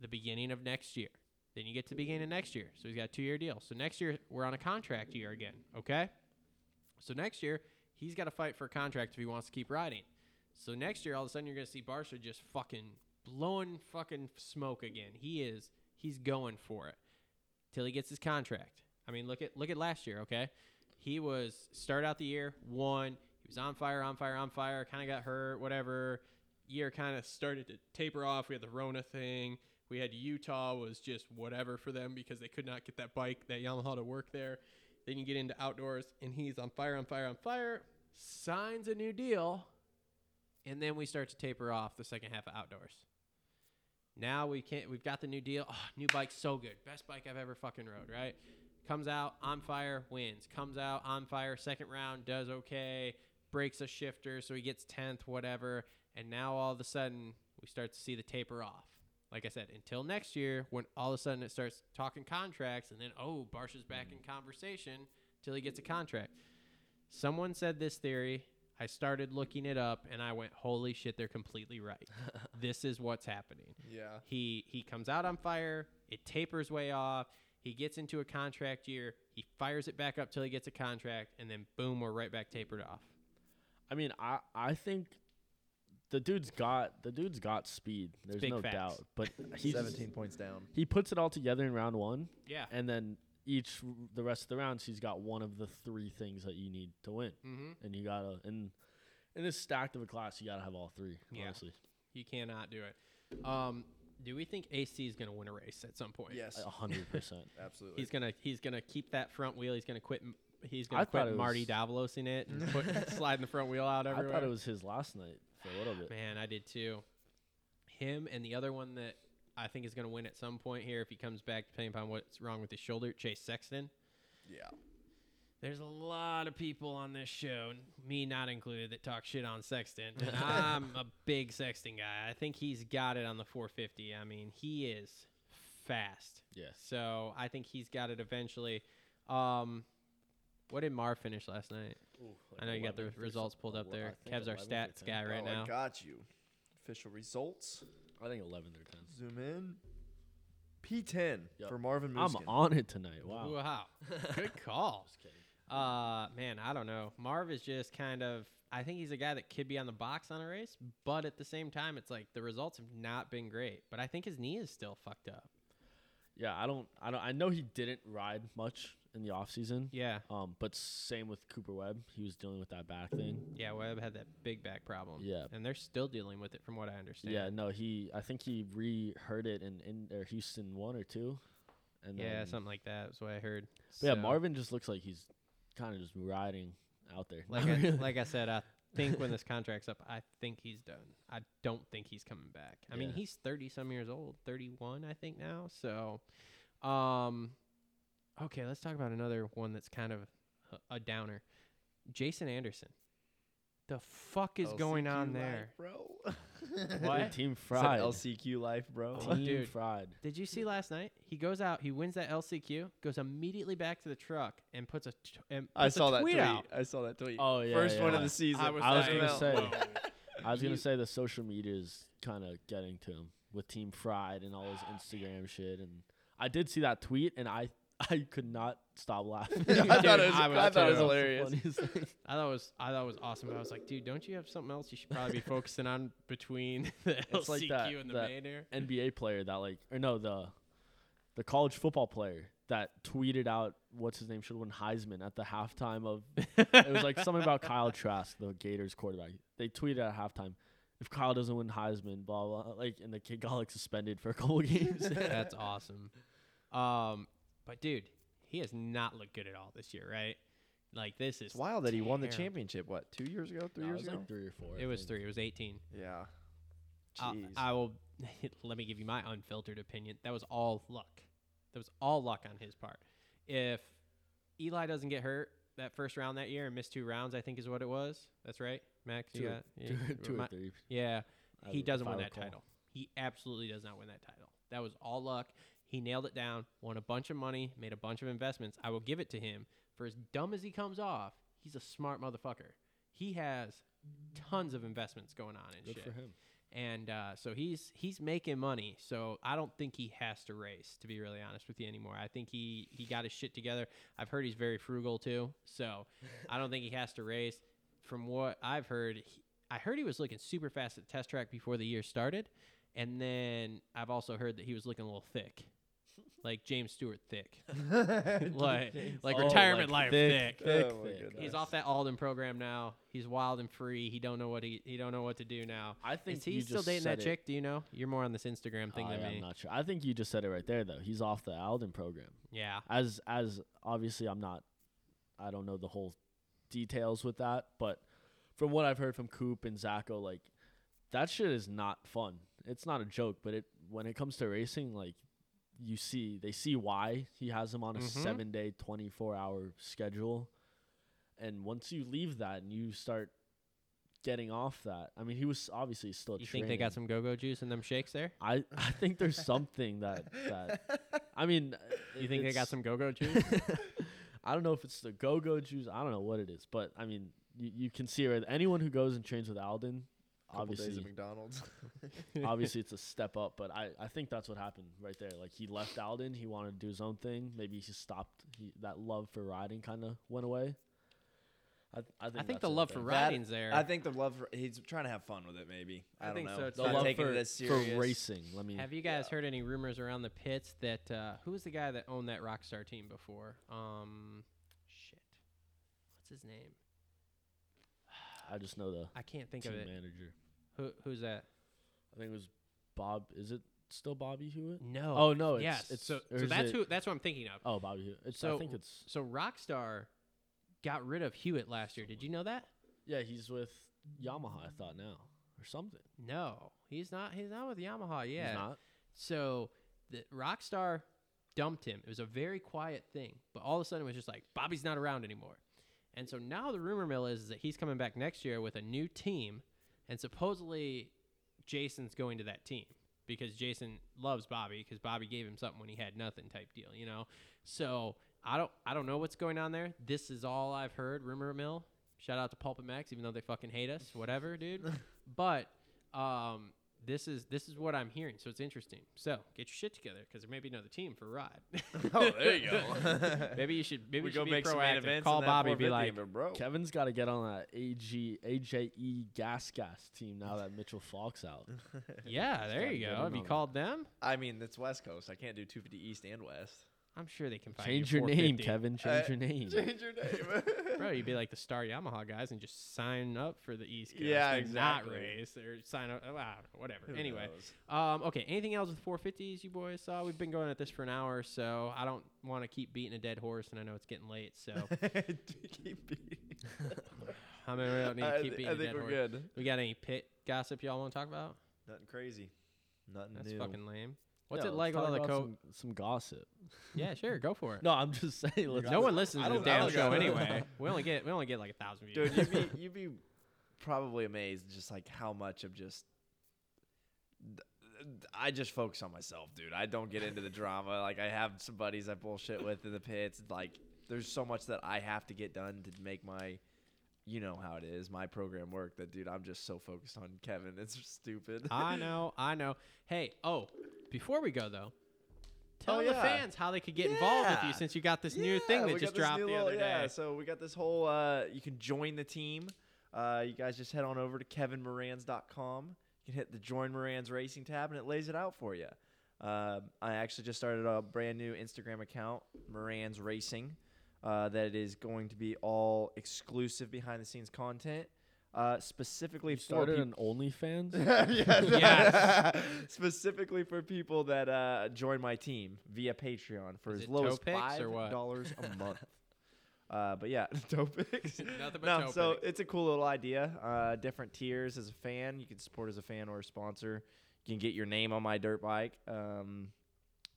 the beginning of next year. Then you get to the beginning of next year. So he's got a two year deal. So next year, we're on a contract year again, okay? So next year, he's got to fight for a contract if he wants to keep riding. So next year, all of a sudden, you're going to see Barcia just fucking blowing fucking smoke again. He is, he's going for it till he gets his contract. I mean, look at look at last year, okay? He was start out the year one. He was on fire, on fire, on fire. Kind of got hurt, whatever. Year kind of started to taper off. We had the Rona thing. We had Utah was just whatever for them because they could not get that bike, that Yamaha to work there. Then you get into outdoors, and he's on fire, on fire, on fire. Signs a new deal, and then we start to taper off the second half of outdoors. Now we can't. We've got the new deal. Oh, new bike, so good. Best bike I've ever fucking rode. Right? Comes out on fire, wins. Comes out on fire, second round does okay. Breaks a shifter, so he gets tenth, whatever. And now all of a sudden we start to see the taper off. Like I said, until next year, when all of a sudden it starts talking contracts, and then oh, Barcia's back in conversation till he gets a contract. Someone said this theory. I started looking it up, and I went, "Holy shit, they're completely right. this is what's happening." Yeah. He he comes out on fire. It tapers way off. He gets into a contract year. He fires it back up till he gets a contract, and then boom, we're right back tapered off. I mean, I I think the dude's got the dude's got speed. There's big no facts. doubt. But he's 17 points down. he puts it all together in round one, Yeah. and then each the rest of the rounds he's got one of the three things that you need to win, Mm-hmm. and you gotta and in this stacked of a class you gotta have all three. Yeah. Honestly, You cannot do it. Um, do we think AC is gonna win a race at some point? Yes. a hundred percent. Absolutely. He's gonna he's gonna keep that front wheel. He's gonna quit. He's gonna thought quit Marty was- Davalos in it and put sliding the front wheel out everywhere. I thought it was his last night for a little bit. Man, I did too. Him and the other one that I think is going to win at some point here if he comes back, depending upon what's wrong with his shoulder, Chase Sexton. yeah. There's a lot of people on this show, me not included, that talk shit on Sexton. I'm a big Sexton guy. I think he's got it on the 450. I mean, he is fast. Yes. So I think he's got it eventually. Um, what did Mar finish last night? I know you got the results pulled up there. Kev's our stats guy right oh, now. I got you. Official results. I think 11th or 10. Zoom in. P10 Yep. for Marvin I'm Muskin. on it tonight. Wow. Wow. Good call. Just kidding. Uh man, I don't know. Marv is just kind of I think he's a guy that could be on the box on a race, but at the same time it's like the results have not been great. But I think his knee is still fucked up. Yeah, I don't, I don't, I know he didn't ride much in the off season. Yeah. Um, but same with Cooper Webb. He was dealing with that back thing. Yeah, Webb had that big back problem. Yeah. And they're still dealing with it from what I understand. Yeah, no, he. I think he re-hurt it in in or Houston one or two, and Yeah, then, something like that is what I heard. but yeah, Marvin just looks like he's kind of just riding out there. Like I, really. like I said, I think when this contract's up, I think he's done. I don't think he's coming back. I mean, he's 30 some years old, 31 I think now. So um okay, let's talk about another one that's kind of a, a downer. Jason Anderson. The fuck is going on life, there? bro? What? Team Said fried. LCQ life, bro. Team dude. fried. Did you see last night? He goes out, he wins that LCQ, goes immediately back to the truck and puts a t- and I puts a saw that tweet tweet. out. I saw that tweet. Oh, yeah, First one of the season. I was, I was gonna say. I was gonna say the social media is kind of getting to him with Team Fried and all his ah, Instagram shit, and I did see that tweet, and I I could not stop laughing. I thought it was, I I thought it was hilarious. I thought it was I thought it was awesome. I was like, dude, don't you have something else you should probably be focusing on between the It's LCQ like that- and the that- main air? NBA player that like or no the the college football player that tweeted out what's his name should win Heisman at the halftime of it was like something about Kyle Trask the Gators quarterback they tweeted at halftime if Kyle doesn't win Heisman, blah blah. Like, and the kid got like suspended for a couple games. That's awesome. Um, but dude, he has not looked good at all this year, right? Like this is It's wild that he won the terrible. championship. What two years ago? Three Nah, it years was ago? like three or four. I It was think. three. It was eighteen. yeah. I'll- Jeez. I will let me give you my unfiltered opinion. That was all luck. That was all luck on his part. If Eli doesn't get hurt that first round that year and miss two rounds, I think is what it was. That's right, Max. You Two, got two, yeah, two or three. Yeah, I- he if doesn't I win that recall. title. He absolutely does not win that title. That was all luck. He nailed it down, won a bunch of money, made a bunch of investments. I will give it to him. For as dumb as he comes off, he's a smart motherfucker. He has tons of investments going on and Good shit for him. and uh, so he's he's making money. So I don't think he has to race, to be really honest with you anymore. I think he he got his shit together. I've heard he's very frugal too, so I don't think he has to race. From what I've heard, he, I heard he was looking super fast at the test track before the year started, and then I've also heard that he was looking a little thick, like James Stewart thick, like like Oh, retirement like life thick, thick. thick, Oh my thick. goodness. He's off that Aldon program now. He's wild and free. He don't know what he he don't know what to do now. I think Is he you still just dating that it. chick? Do you know? You're more on this Instagram thing than me. I than am me. not sure. I think you just said it right there, though. He's off the Aldon program. Yeah. As as obviously, I'm not. I don't know the whole details with that, but from what I've heard from Coop and Zacho, like that shit is not fun. It's not a joke, but it when it comes to racing, like you see, they see why he has him on a Mhm. seven day, 24 hour schedule, and once you leave that and you start getting off that, I mean, he was obviously still. You think they got some go-go juice in them shakes there? I I think there's something that that I mean. You think they got some go-go juice? I don't know if it's the go go juice. I don't know what it is, but I mean, you, you can see it. Right, anyone who goes and trains with Aldon, Couple days at obviously, McDonald's. obviously it's a step up. But I, I think that's what happened right there. Like he left Aldon, he wanted to do his own thing. Maybe he stopped. He, that love for riding kind of went away. I, th- I think, I think the love right for there. riding's there. I think the love for he's trying to have fun with it. Maybe I, I don't think know. so, It's the not love taking for, it as for racing. Let me. Have you guys heard any rumors around the pits that uh, who was the guy that owned that Rockstar team before? Um, shit, what's his name? I just know the I can't think team of it. manager. Who, who's that? I think it was Bob. Is it still Bobby Hewitt? No. Oh no, it's, yes. it's so so that's it- who. That's what I'm thinking of. Oh, Bobby Hewitt. It's, So I think it's So Rockstar got rid of Hewitt last year. Did you know that? yeah. He's with Yamaha. I thought now or something. No, he's not. He's not with Yamaha yet. He's not. So the Rockstar dumped him. It was a very quiet thing, but all of a sudden it was just like Bobby's not around anymore. And so now the rumor mill is, is that he's coming back next year with a new team, and supposedly Jason's going to that team because Jason loves Bobby because Bobby gave him something when he had nothing type deal, you know. So I don't I don't know what's going on there. This is all I've heard. Rumor mill. Shout out to Pulp MX, even though they fucking hate us. Whatever, dude. but um, this is this is what I'm hearing, so it's interesting. So get your shit together because there may be another team for Rod. oh, there you go. maybe you should maybe we you go should be make some proactive. events. Call Bobby, be like, but bro. Kevin's got to get on that AG AJE Gas Gas team now that Mitchell Falk's out. yeah, there you go. Have you called them? I mean, it's West Coast. I can't do 250 East and West. I'm sure they can find Change you your name, Kevin. Change your name. Change your name. Bro, you'd be like the Star Yamaha guys and just sign up for the East Coast. Yeah, and Not exactly. race or sign up. oh, I don't know, whatever. Who anyway, knows? um, okay. Anything else with 450s you boys saw? We've been going at this for an hour, or so I don't want to keep beating a dead horse, and I know it's getting late. So Keep beating. I mean, we don't need to keep thi- beating I a think dead we're horse. good. We got any pit gossip y'all want to talk about? Nothing crazy. Nothing That's new. fucking lame. What's Yeah, it like with all the about co? some, some gossip? Yeah, sure, go for it. No, I'm just saying. Let's no one listens I to the don't- I damn don't show got it. anyway. we only get we only get like a thousand views. Dude, you'd be you'd be probably amazed just like how much of just I just focus on myself, dude. I don't get into the drama. Like I have some buddies I bullshit with in the pits. Like there's so much that I have to get done to make my you know how it is, my program work that dude, I'm just so focused on Kevin. It's just stupid. I know, I know. Hey, oh, before we go though, tell Oh, the fans how they could get involved with you since you got this new thing that just dropped the little- other yeah, day. so we got this whole uh, you can join the team. Uh, you guys just head on over to kevinmoranz.com. You can hit the join Moranz racing tab and it lays it out for you. Uh, I actually just started a brand new Instagram account, Moranz Racing, uh, that is going to be all exclusive behind the scenes content. Uh, specifically for Started peop- an OnlyFans. yes. Yes. specifically for people that uh, join my team via Patreon for Is as it low toe as pics five what? dollars a month. Uh, but yeah, toe pics. Nothing but no, toe so pics. it's a cool little idea. Uh, different tiers as a fan. You can support as a fan or a sponsor. You can get your name on my dirt bike. Um,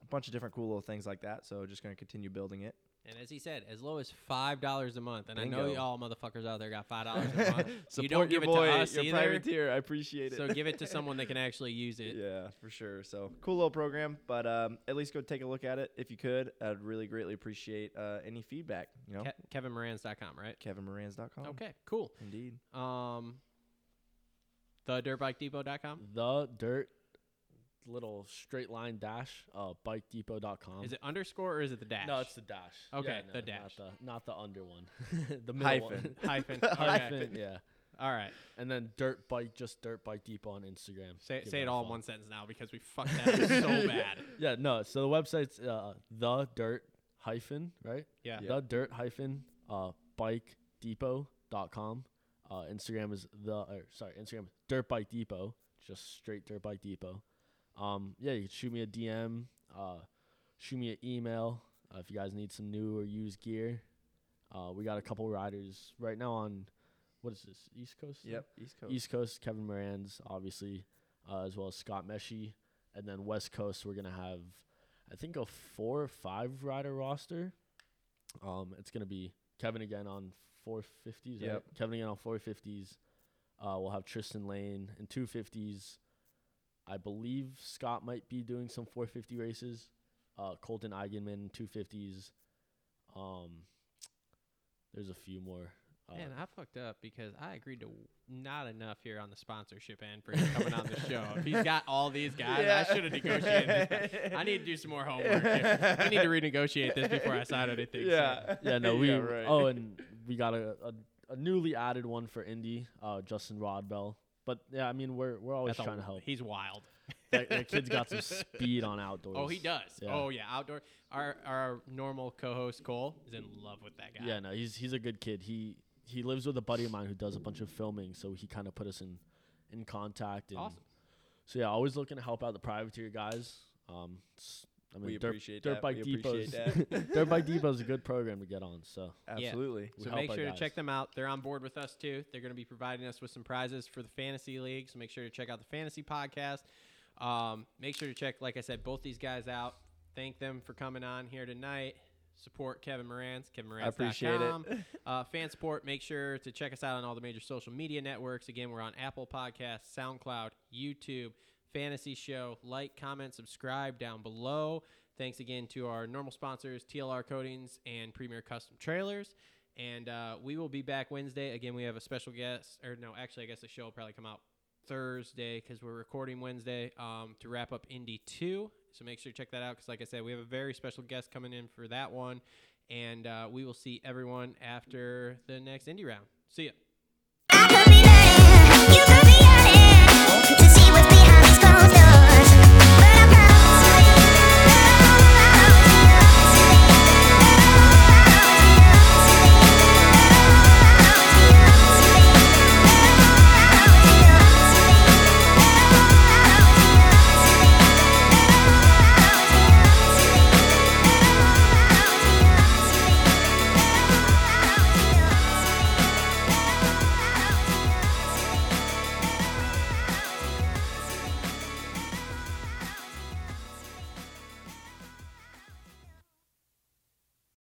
a bunch of different cool little things like that. So just gonna continue building it. And as he said, as low as five dollars a month. And I know y'all motherfuckers out there got five dollars a month. Support you don't your give boy, it to us your either. privateer. I appreciate it. So give it to someone that can actually use it. Yeah, for sure. So cool little program, but um, at least go take a look at it if you could. I'd really greatly appreciate uh, any feedback. You know, Ke- KevinMoranz.com, right? KevinMoranz.com. Okay, cool. Indeed. Um, the dirtbikedepot.com. the dirt little straight line dash uh bikedepot.com. Is it underscore or is it the dash? No, it's the dash. Okay, Yeah, the dash. Not the, not the under one. the middle Hyphen. one. hyphen. Okay. Hyphen, yeah. All right. And then dirt bike, just dirt bike depot on Instagram. Say, Give say it all in one sentence now because we fucked that up so bad. Yeah, no. So the website's uh, the dirt hyphen right. Yeah. The dirt hyphen uh bike depot.com. Uh, Instagram is the or, sorry Instagram is dirt bike depot. Just straight dirt bike depot. Um, yeah, you can shoot me a DM. Uh, shoot me an email uh, if you guys need some new or used gear. Uh, we got a couple riders right now on what is this East Coast? Yep. East Coast. East Coast, Kevin Moranz obviously, uh, as well as Scott Meshey, and then West Coast we're gonna have, I think a four or five rider roster. Um, it's gonna be Kevin again on 450s. Right? Yep. Kevin again on 450s. Uh, we'll have Tristan Lane in 250s. I believe Scott might be doing some 450 races. Uh, Colton Eigenmann 250s. Um, there's a few more. Uh, Man, I fucked up because I agreed to not enough here on the sponsorship end for him coming on the show. If he's got all these guys, Yeah. I should have negotiated. This. I need to do some more homework. Here. I need to renegotiate this before I sign anything. so- Yeah. yeah, no, we. Yeah, right. Oh, and we got a, a, a newly added one for Indy, uh, Justin Rodbell. But yeah, I mean, we're we're always That's a- trying to help. He's wild. that, that kid's got some speed on outdoors. Oh, he does. Yeah. Oh yeah, outdoor. Our our normal co-host Cole is in love with that guy. Yeah, no, he's he's a good kid. He he lives with a buddy of mine who does a bunch of filming, so he kind of put us in in contact. And Awesome. So yeah, always looking to help out the privateer guys. Um, I mean, We Dirt, appreciate Dirt that. Bike We Depot's appreciate that. Dirt Bike Depot's a good program to get on. So Absolutely. We So make sure to guys. check them out. They're on board with us too. They're going to be providing us with some prizes for the fantasy league. So make sure to check out the fantasy podcast. Um, make sure to check, like I said, both these guys out. Thank them for coming on here tonight. Support Kevin Moranz, KevinMoranz.com. appreciate it. uh, fan support. Make sure to check us out on all the major social media networks. Again, we're on Apple Podcasts, SoundCloud, YouTube, Fantasy Show. Like, comment, subscribe down below. Thanks again to our normal sponsors, TLR Coatings and Premier Custom Trailers. And uh, we will be back Wednesday. Again, we have a special guest, or no, actually, I guess the show will probably come out Thursday because we're recording Wednesday um, to wrap up Indy 2. So make sure to check that out because, like I said, we have a very special guest coming in for that one. And uh, we will see everyone after the next Indy round. See ya.